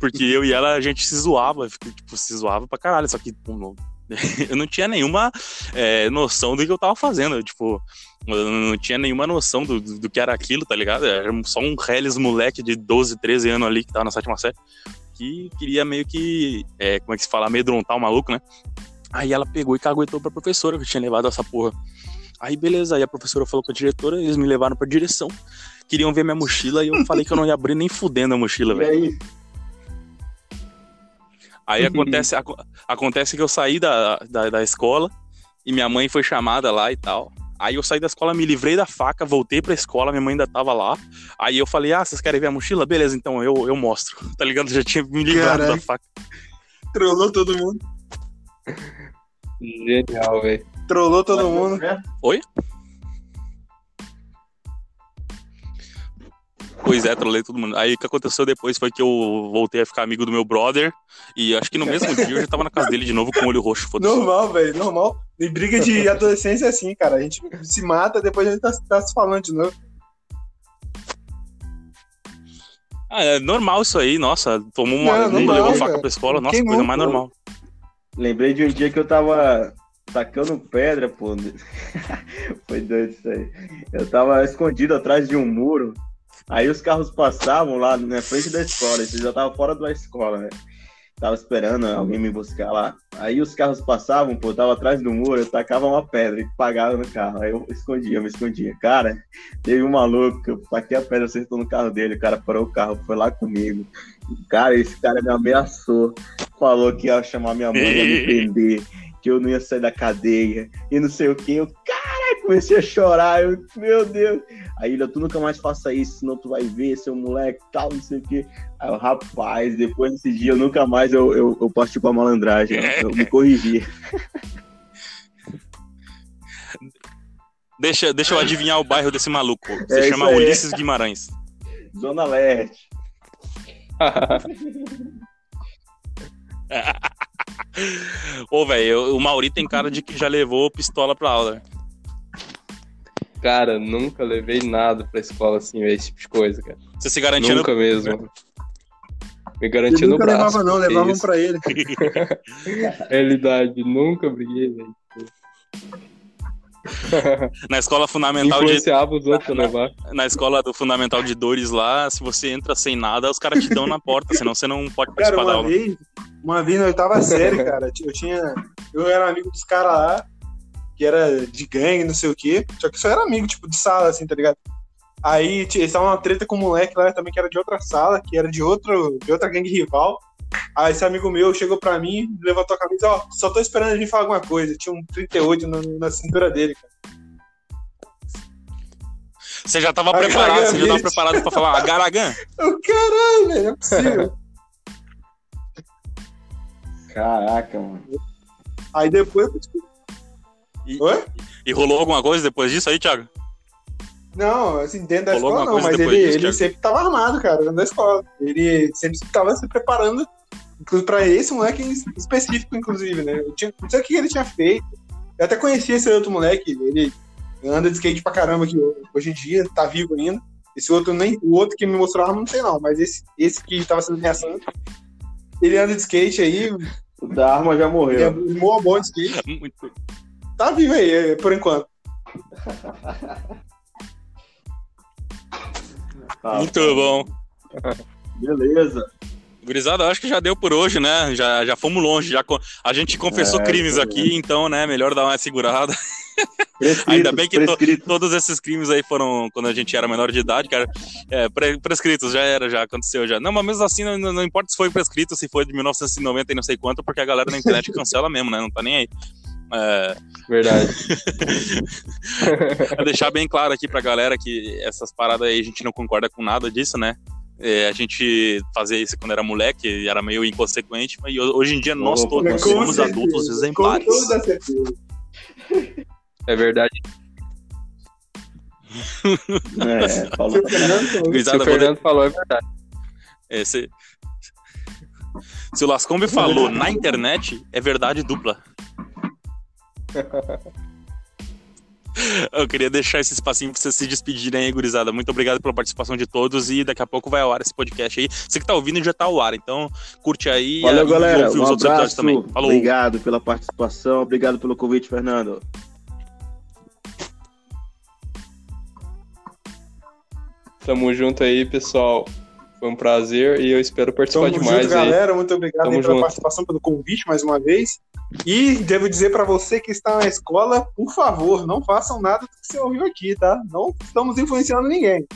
porque eu e ela, a gente se zoava, tipo, se zoava pra caralho, só que pô, [laughs] eu não tinha nenhuma é, noção do que eu tava fazendo, tipo, eu não tinha nenhuma noção do, do, que era aquilo, tá ligado? Era só um reles moleque de 12, 13 anos ali que tava na sétima série, que queria meio que, é, como é que se fala, amedrontar o maluco, né? Aí ela pegou e caguetou pra professora que tinha levado essa porra. Aí beleza, aí a professora falou com a diretora, eles me levaram pra direção, queriam ver minha mochila e eu falei que eu não ia abrir nem fudendo a mochila, [laughs] E velho. Aí? Aí acontece, aco- acontece que eu saí da, da, da escola e minha mãe foi chamada lá e tal. Aí eu saí da escola, me livrei da faca, voltei pra escola, minha mãe ainda tava lá. Aí eu falei, ah, vocês querem ver a mochila? Beleza, então eu, eu mostro. [laughs] Tá ligado? Já tinha me livrado Caralho. da faca. Trollou todo mundo. Genial, velho. Trollou todo mundo. Pois é, trolei todo mundo. Aí o que aconteceu depois foi que eu voltei a ficar amigo do meu brother. E acho que no mesmo dia eu já tava na casa dele de novo com o olho roxo. Normal, velho, normal. E briga de adolescência é assim, cara. A gente se mata, depois a gente tá, tá se falando de novo. Ah, é normal isso aí, nossa. Tomou uma. Não, normal, levou faca pra escola, nossa, Queimou, coisa mais pô. normal. Lembrei de um dia que eu tava tacando pedra, pô. [laughs] Foi doido isso aí. Eu tava escondido atrás de um muro. Aí os carros passavam lá na frente da escola. Isso já tava fora da escola, né? Tava esperando alguém me buscar lá. Aí os carros passavam, pô, eu tava atrás do muro, eu tacava uma pedra e pagava no carro. Aí eu escondia, eu me escondia. Cara, teve um maluco que eu taquei a pedra, acertou no carro dele, o cara parou o carro, foi lá comigo. Cara, esse cara me ameaçou. Falou que ia chamar minha mãe ia me [laughs] prender, que eu não ia sair da cadeia, e não sei o que. Eu, caralho, comecei a chorar. Eu, meu Deus. Aí ele, tu nunca mais faça isso, senão tu vai ver, seu moleque, tal, não sei o que. Aí eu, rapaz, depois desse dia, eu nunca mais eu, eu, eu parti pra malandragem. Eu, eu me corrigi. [laughs] Deixa, deixa eu adivinhar o bairro desse maluco. Se É chama. Ulisses Guimarães. [laughs] Zona Leste. [laughs] Ô, velho, o Mauri tem cara de que já levou pistola pra aula. Cara, nunca levei nada pra escola assim, velho, esse tipo de coisa, cara. Você se garantia no Nunca mesmo. Me Ele garantia no nunca braço. levava, não, levavam isso. pra ele. [laughs] Realidade, nunca briguei, velho. Na escola fundamental de, os outros Na- levar. na escola do fundamental de Dores lá, se você entra sem nada, os caras te dão na porta, senão você não pode Cara, participar da uma aula. vez, uma vez na oitava série, cara, eu tinha. Eu era amigo dos caras lá, que era de gangue, não sei o quê. Só que só era amigo, tipo, de sala, assim, tá ligado? Aí eles estavam uma treta com um moleque lá também, que era de outra sala, que era de, outro, de outra gangue rival. Aí esse amigo meu chegou pra mim, levantou a camisa, ó, só tô esperando ele vir falar alguma coisa. Tinha um 38 no- na cintura dele, cara. Você já tava eu preparado, a você já tava preparado pra falar, "Ah, Garagan, [laughs] Eu, caralho, velho, é possível. Caraca, mano. Aí depois. E, Oi? e rolou alguma coisa depois disso aí, Thiago? Não, assim, dentro da Rolou escola não, mas ele, disso, ele Thiago? sempre tava armado, cara, dentro da escola. Ele sempre estava se preparando, inclusive pra esse moleque em específico, inclusive, né? Eu tinha, não sei o que ele tinha feito. Eu até conheci esse outro moleque, ele anda de skate pra caramba aqui hoje em dia, tá vivo ainda. Esse outro, nem, o outro que me mostrou a arma, não sei não, mas esse, esse que tava sendo ameaçando, ele anda de skate aí, O da arma já ele é morreu. bom de skate. [laughs] Muito. Tá vivo aí, é, por enquanto. Tá, Muito bom. Beleza. Gurizada, acho que já deu por hoje, né? Já, já fomos longe. Já a gente confessou É, crimes isso aqui, então, né? Melhor dar uma segurada. Ainda bem que to-. Todos esses crimes aí foram quando a gente era menor de idade, cara. É, pre- prescritos, já era, já aconteceu já. Não, mas mesmo assim, não, não importa se foi prescrito, se foi de 1990 e não sei quanto, porque a galera na internet cancela mesmo, né? Não tá nem aí. É, Verdade. [laughs] pra deixar bem claro aqui pra galera que essas paradas aí a gente não concorda com nada disso, né? É, a gente fazia isso quando era moleque, era meio inconsequente, mas hoje em dia nós todos somos certeza, adultos exemplares. Com toda certeza. É verdade. [laughs] É, falou. Seu Fernando o de- Fernando falou, é verdade. é, se... se o Lascombe falou na internet, é verdade dupla. Eu queria deixar esse espacinho pra vocês se despedirem aí, gurizada. Muito obrigado pela participação de todos e daqui a pouco vai ao ar esse podcast aí. Você que tá ouvindo já tá ao ar, então curte aí Valeu, e galera. ouve Um os outros episódios abraço. também. Falou! Obrigado pela participação. Obrigado pelo convite, Fernando. Tamo junto aí, pessoal. Foi um prazer e eu espero participar Tamo demais junto, aí. galera. Muito obrigado Tamo pela junto. participação, pelo convite mais uma vez. E devo dizer pra você que está na escola, por favor, não façam nada do que você ouviu aqui, tá? Não estamos influenciando ninguém.